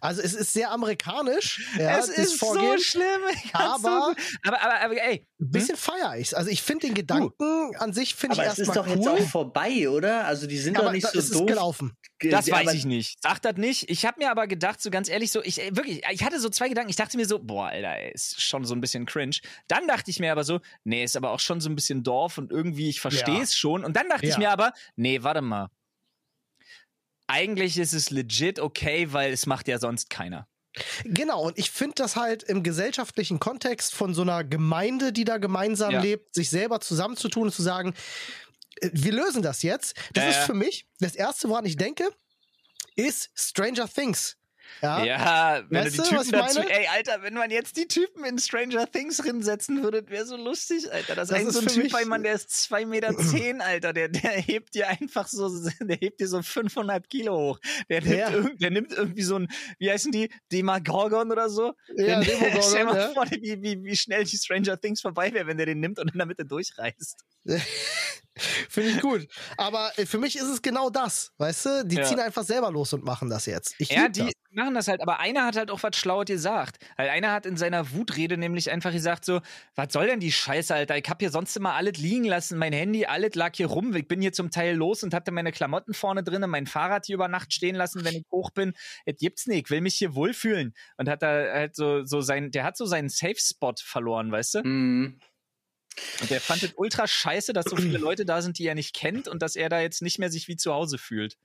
Also es ist sehr amerikanisch. Ja, es ist so Vorgehen. schlimm. Ich kann's Aber- so aber, aber, aber, ey, Ein bisschen feier ich's. Also ich finde den Gedanken an sich finde ich Aber es ist erstmal doch jetzt cool. auch vorbei, oder? Also die sind aber doch nicht da- so es ist doof. gelaufen. ge- Das weiß ich nicht. Sag das nicht. Ich habe mir aber gedacht, so ganz ehrlich, so, ich äh, wirklich, ich hatte so zwei Gedanken. Ich dachte mir so, boah, Alter, ey, ist schon so ein bisschen cringe. Dann dachte ich mir aber so, nee, ist aber auch schon so ein bisschen Dorf und irgendwie, ich verstehe Ja. es schon. Und dann dachte ich Ja. mir aber, nee, warte mal. Eigentlich ist es legit okay, weil es macht ja sonst keiner. Genau, und ich finde das halt im gesellschaftlichen Kontext von so einer Gemeinde, die da gemeinsam Ja. lebt, sich selber zusammenzutun und zu sagen, äh, wir lösen das jetzt. Das Ja, ist ja. für mich das Erste, woran ich denke, ist Stranger Things. Ja, Ja, wenn Weißt du die Typen dazu, meine? ey, Alter, wenn man jetzt die Typen in Stranger Things rinsetzen würde, wäre so lustig, Alter. Das, Das ist so ein Typ bei Mann, der ist zwei Meter, zehn, Alter, der, der hebt dir einfach so, der hebt dir so 500 Kilo hoch. Der nimmt, Ja. irgend, der nimmt irgendwie so ein, wie heißen die, Demagorgon oder so? Ja, Der- Demogorgon, Stell mal ja. vor, wie, wie, wie schnell die Stranger Things vorbei wäre, wenn der den nimmt und in der Mitte durchreißt. finde ich gut. Aber äh, für mich ist es genau das, weißt du? Die Ja. ziehen einfach selber los und machen das jetzt. Ich Ja, die das. Machen das halt, aber einer hat halt auch was Schlaues gesagt. Weil einer hat in seiner Wutrede nämlich einfach gesagt so, was soll denn die Scheiße, Alter? Ich hab hier sonst immer alles liegen lassen, mein Handy, alles lag hier rum. Ich bin hier zum Teil los und hatte meine Klamotten vorne drin mein Fahrrad hier über Nacht stehen lassen, wenn ich hoch bin. Es gibt's nicht, ich will mich hier wohlfühlen. Und hat da halt so, so sein, der hat so seinen Safe-Spot verloren, weißt du? Mhm. Und der fand es ultra scheiße, dass so viele Leute da sind, die er nicht kennt und dass er da jetzt nicht mehr sich wie zu Hause fühlt.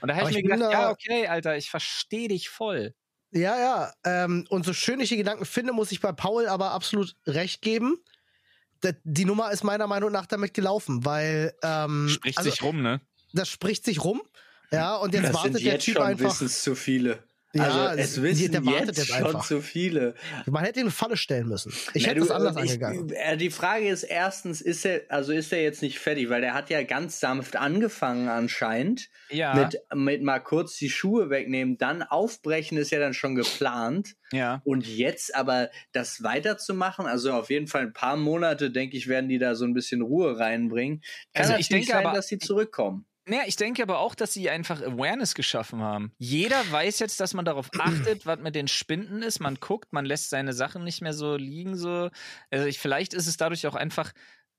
Und da habe ich mir gedacht, da- ja, okay, Alter, ich verstehe dich voll. Ja, ja. Ähm, und so schön ich die Gedanken finde, muss ich bei Paul aber absolut recht geben. Die Nummer ist meiner Meinung nach damit gelaufen, weil ähm, Spricht also, sich rum, ne? das spricht sich rum. Ja, und jetzt Das wartet sind der jetzt Typ schon einfach. wissen es zu viele. Ja, also es es- wissen der wartet jetzt jetzt schon einfach. zu viele. Man hätte ihn eine Falle stellen müssen. Ich Na, hätte das anders ich, angegangen. äh, Die Frage ist erstens, ist er, also ist er jetzt nicht fertig, weil der hat ja ganz sanft angefangen anscheinend. Ja. Mit, mit mal kurz die Schuhe wegnehmen, dann aufbrechen ist ja dann schon geplant. Ja. Und jetzt aber das weiterzumachen, also auf jeden Fall ein paar Monate, denke ich, werden die da so ein bisschen Ruhe reinbringen. Kann Also ich denke sein, aber- dass sie zurückkommen. Naja, ich denke aber auch, dass sie einfach Awareness geschaffen haben. Jeder weiß jetzt, dass man darauf achtet, was mit den Spinden ist. Man guckt, man lässt seine Sachen nicht mehr so liegen. So. Also ich, vielleicht ist es dadurch auch einfach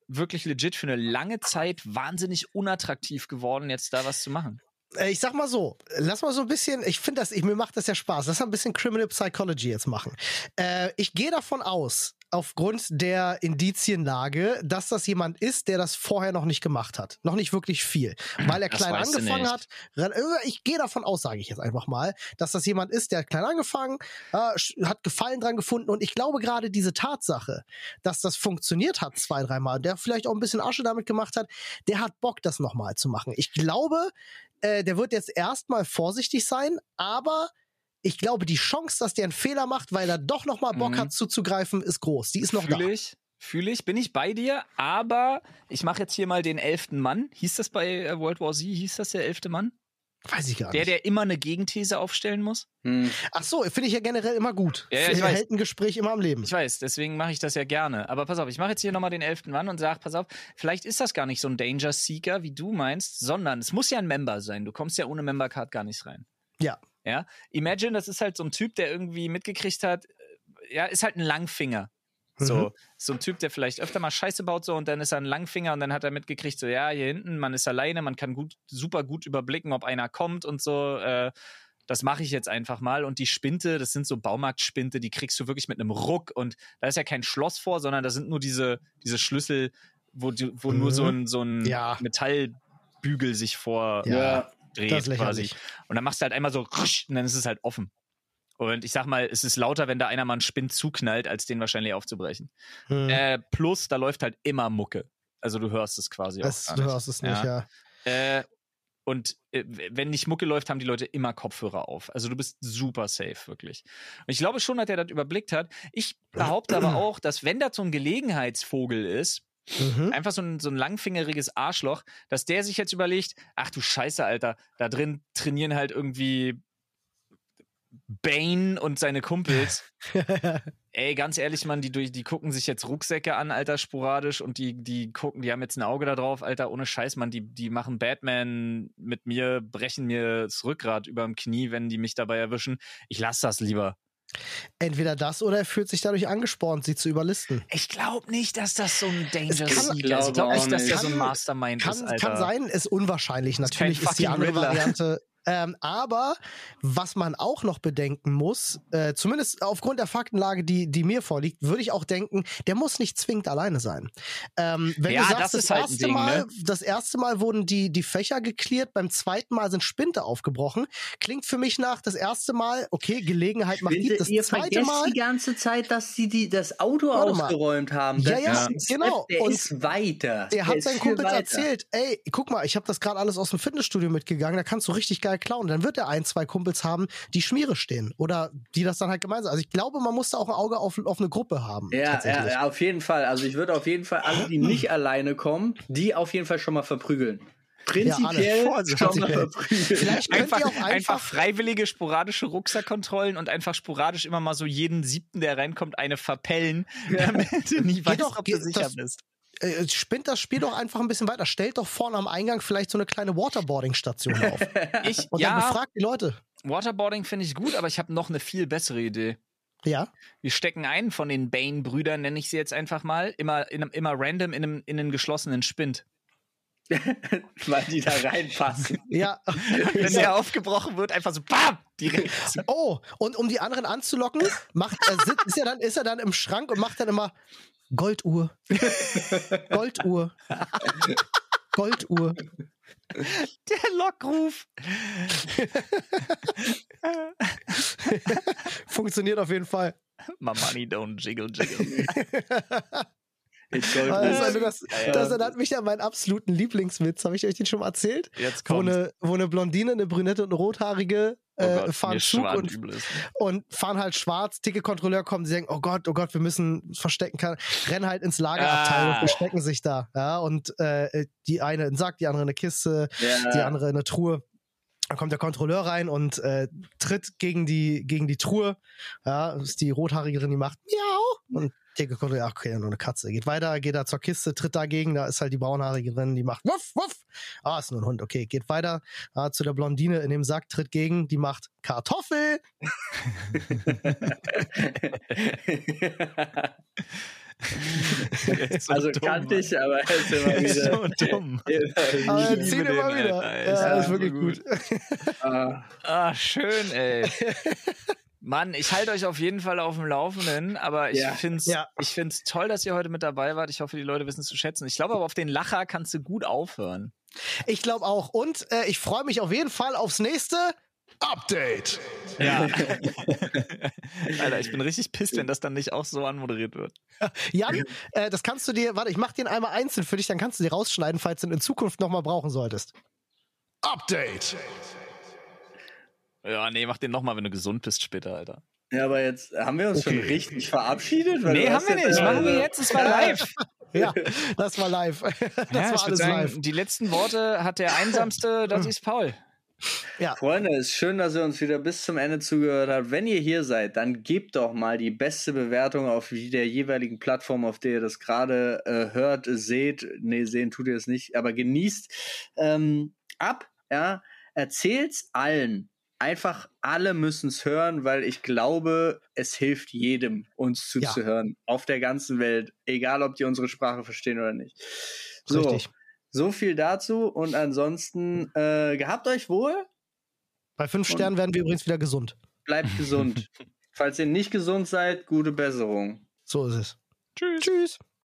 wirklich legit für eine lange Zeit wahnsinnig unattraktiv geworden, jetzt da was zu machen. Äh, Ich sag mal so, lass mal so ein bisschen, ich finde das, ich, mir macht das ja Spaß, lass mal ein bisschen Criminal Psychology jetzt machen. Äh, ich gehe davon aus, aufgrund der Indizienlage, dass das jemand ist, der das vorher noch nicht gemacht hat. Noch nicht wirklich viel. Weil er Das klein angefangen hat. Äh, Ich gehe davon aus, sage ich jetzt einfach mal, dass das jemand ist, der hat klein angefangen, äh, hat Gefallen dran gefunden und ich glaube gerade diese Tatsache, dass das funktioniert hat zwei, dreimal, der vielleicht auch ein bisschen Asche damit gemacht hat, der hat Bock, das nochmal zu machen. Ich glaube, äh, der wird jetzt erstmal vorsichtig sein, aber ich glaube, die Chance, dass der einen Fehler macht, weil er doch noch mal Bock Mhm. hat zuzugreifen, ist groß. Die ist noch da. Fühle ich, fühle ich, bin ich bei dir, aber ich mache jetzt hier mal den elften Mann. Hieß das bei äh, World War Z? Hieß das der elfte Mann? Weiß ich gar Der, nicht. der immer eine Gegenthese aufstellen muss? Hm. Ach so, finde ich ja generell immer gut. Ja, ja, ich weiß. hält ein Gespräch immer am Leben. Ich weiß, deswegen mache ich das ja gerne. Aber pass auf, ich mache jetzt hier nochmal den elften Mann und sage, pass auf, vielleicht ist das gar nicht so ein Danger Seeker, wie du meinst, sondern es muss ja ein Member sein. Du kommst ja ohne Member Card gar nicht rein. Ja. Ja. Imagine, das ist halt so ein Typ, der irgendwie mitgekriegt hat, äh, ja, ist halt ein Langfinger. So, Mhm. so ein Typ, der vielleicht öfter mal Scheiße baut so und dann ist er ein Langfinger und dann hat er mitgekriegt, so ja, hier hinten, man ist alleine, man kann gut, super gut überblicken, ob einer kommt und so. Äh, das mache ich jetzt einfach mal. Und die Spinte, das sind so Baumarktspinte, die kriegst du wirklich mit einem Ruck und da ist ja kein Schloss vor, sondern da sind nur diese, diese Schlüssel, wo, wo nur Mhm. so ein, so ein Ja. Metallbügel sich vor Ja, dreht quasi. Und dann machst du halt einmal so und dann ist es halt offen. Und ich sag mal, es ist lauter, wenn da einer mal einen Spind zuknallt, als den wahrscheinlich aufzubrechen. Hm. Äh, plus, da läuft halt immer Mucke. Also du hörst es quasi das, auch. du gar nicht. hörst es nicht, ja. Äh, und äh, wenn nicht Mucke läuft, haben die Leute immer Kopfhörer auf. Also du bist super safe, wirklich. Und ich glaube schon, dass er das überblickt hat. Ich behaupte aber auch, dass wenn das so ein Gelegenheitsvogel ist, Mhm. einfach so ein, so ein langfingeriges Arschloch, dass der sich jetzt überlegt, ach du Scheiße, Alter, da drin trainieren halt irgendwie Bane und seine Kumpels. Ey, ganz ehrlich, Mann, die, durch- die gucken sich jetzt Rucksäcke an, Alter, sporadisch und die, die gucken, die haben jetzt ein Auge da drauf, Alter, ohne Scheiß, Mann, die, die machen Batman mit mir, brechen mir das Rückgrat überm Knie, wenn die mich dabei erwischen. Ich lass das lieber. Entweder das oder er fühlt sich dadurch angespornt, sie zu überlisten. Ich glaube nicht, dass das so ein Danger ist. Ich glaube glaube nicht, dass der nicht. so ein Kann- Mastermind ist, Kann, Alter. kann sein, ist unwahrscheinlich. Ist Natürlich ist die fucking andere Riddler. Variante. Ähm, aber was man auch noch bedenken muss, äh, zumindest aufgrund der Faktenlage, die, die mir vorliegt, würde ich auch denken, der muss nicht zwingend alleine sein. Ähm, wenn Ja, du sagst, das das, ist halt erste Ding, Mal, ne? das erste Mal wurden die, die Fächer geklärt, beim zweiten Mal sind Spinte aufgebrochen. Klingt für mich nach, das erste Mal, okay, Gelegenheit macht Bitte, Dieb, das ihr zweite Mal. die ganze Zeit, dass sie die, das Auto Warte mal. ausgeräumt haben. Ja, Das ja, ist- genau. Der Und ist weiter. Er hat seinen Kumpels erzählt, ey, guck mal, ich habe das gerade alles aus dem Fitnessstudio mitgegangen, da kannst du richtig geil klauen. Dann wird er ein, zwei Kumpels haben, die Schmiere stehen oder die das dann halt gemeinsam. Also ich glaube, man muss da auch ein Auge auf, auf eine Gruppe haben. Ja, ja, tatsächlich. ja, auf jeden Fall. Also ich würde auf jeden Fall alle, die nicht alleine kommen, die auf jeden Fall schon mal verprügeln. Prinzipiell alle. schon mal. Vielleicht könnt Einfach, ihr auch einfach, einfach, freiwillige sporadische Rucksackkontrollen und einfach sporadisch immer mal so jeden siebten, der reinkommt, eine verpellen, damit du nie weißt, ob du sicher bist. Äh, spinnt das Spiel doch einfach ein bisschen weiter. Stellt doch vorne am Eingang vielleicht so eine kleine Waterboarding-Station auf. Ich, Und dann ja, befragt die Leute. Waterboarding finde ich gut, aber ich habe noch eine viel bessere Idee. Ja, Wir stecken einen von den Bane-Brüdern, nenne ich sie jetzt einfach mal, immer, in, immer random in, einem, in einen geschlossenen Spind. Weil die da reinpassen. ja. Wenn der aufgebrochen wird, einfach so BAM! Direkt. Oh, und um die anderen anzulocken, macht, äh, ist, er dann, ist er dann im Schrank und macht dann immer Golduhr. Golduhr. Golduhr. Der Lockruf. Funktioniert auf jeden Fall. My money don't jiggle jiggle. Also, das, das erinnert mich an meinen absoluten Lieblingswitz. Habe ich euch den schon mal erzählt? Jetzt Wo kommt. eine, wo eine Blondine, eine Brünette und eine Rothaarige äh, Gott, fahren Zug und, und fahren halt schwarz. Ticketkontrolleur kommt, sie denken, oh Gott, oh Gott, wir müssen verstecken kann, rennen halt ins Lagerabteil Ah. und verstecken sich da. Ja, und äh, die eine in den Sack, die andere in eine Kiste, Ja. die andere in eine Truhe. Dann kommt der Kontrolleur rein und äh, tritt gegen die, gegen die Truhe. Ja, ist die Rothaarige drin, die macht Miau. Und der Kontrolleur, ach, okay, nur eine Katze. Geht weiter, geht da zur Kiste, tritt dagegen, da ist halt die Braunhaarige drin, die macht Wuff, Wuff. Ah, ist nur ein Hund, okay. Geht weiter ah, zu der Blondine in dem Sack, tritt gegen, die macht Kartoffel. So also dumm, kannte ich, aber er ist immer Ist wieder. so dumm. Aber liebe dir mal den, wieder. Alter. Ja, Ist ist wirklich gut. gut. Ah, Ah, schön, ey. Mann, ich halte euch auf jeden Fall auf dem Laufenden, aber ich Ja. find's, Ja. ich find's toll, dass ihr heute mit dabei wart. Ich hoffe, die Leute wissen es zu schätzen. Ich glaube aber auf den Lacher kannst du gut aufhören. Ich glaube auch. Und äh, ich freue mich auf jeden Fall aufs nächste Update. Ja. Alter, ich bin richtig pisst, wenn das dann nicht auch so anmoderiert wird. Jan, äh, das kannst du dir, warte, ich mach den einmal einzeln für dich, dann kannst du die rausschneiden, falls du ihn in Zukunft nochmal brauchen solltest. Update. Ja, nee, mach den nochmal, wenn du gesund bist später, Alter. Ja, aber jetzt haben wir uns schon richtig verabschiedet? Weil Nee, haben wir nicht. immer Machen wir jetzt. Es war live. Ja, das war live. Das ja, war alles sagen, live. Die letzten Worte hat der einsamste, das ist Paul. Ja. Freunde, es ist schön, dass ihr uns wieder bis zum Ende zugehört habt. Wenn ihr hier seid, dann gebt doch mal die beste Bewertung auf der jeweiligen Plattform, auf der ihr das gerade äh, hört, seht. Nee, sehen tut ihr es nicht, aber genießt ähm, ab, ja. Erzählt's allen. Einfach alle müssen es hören, weil ich glaube, es hilft jedem, uns zuzuhören. Auf der ganzen Welt. Egal, ob die unsere Sprache verstehen oder nicht. So. Richtig. So viel dazu und ansonsten äh, gehabt euch wohl, Bei fünf Sternen werden wir übrigens wieder gesund. bleibt gesund. Falls ihr nicht gesund seid, gute Besserung. So ist es. Tschüss. Tschüss.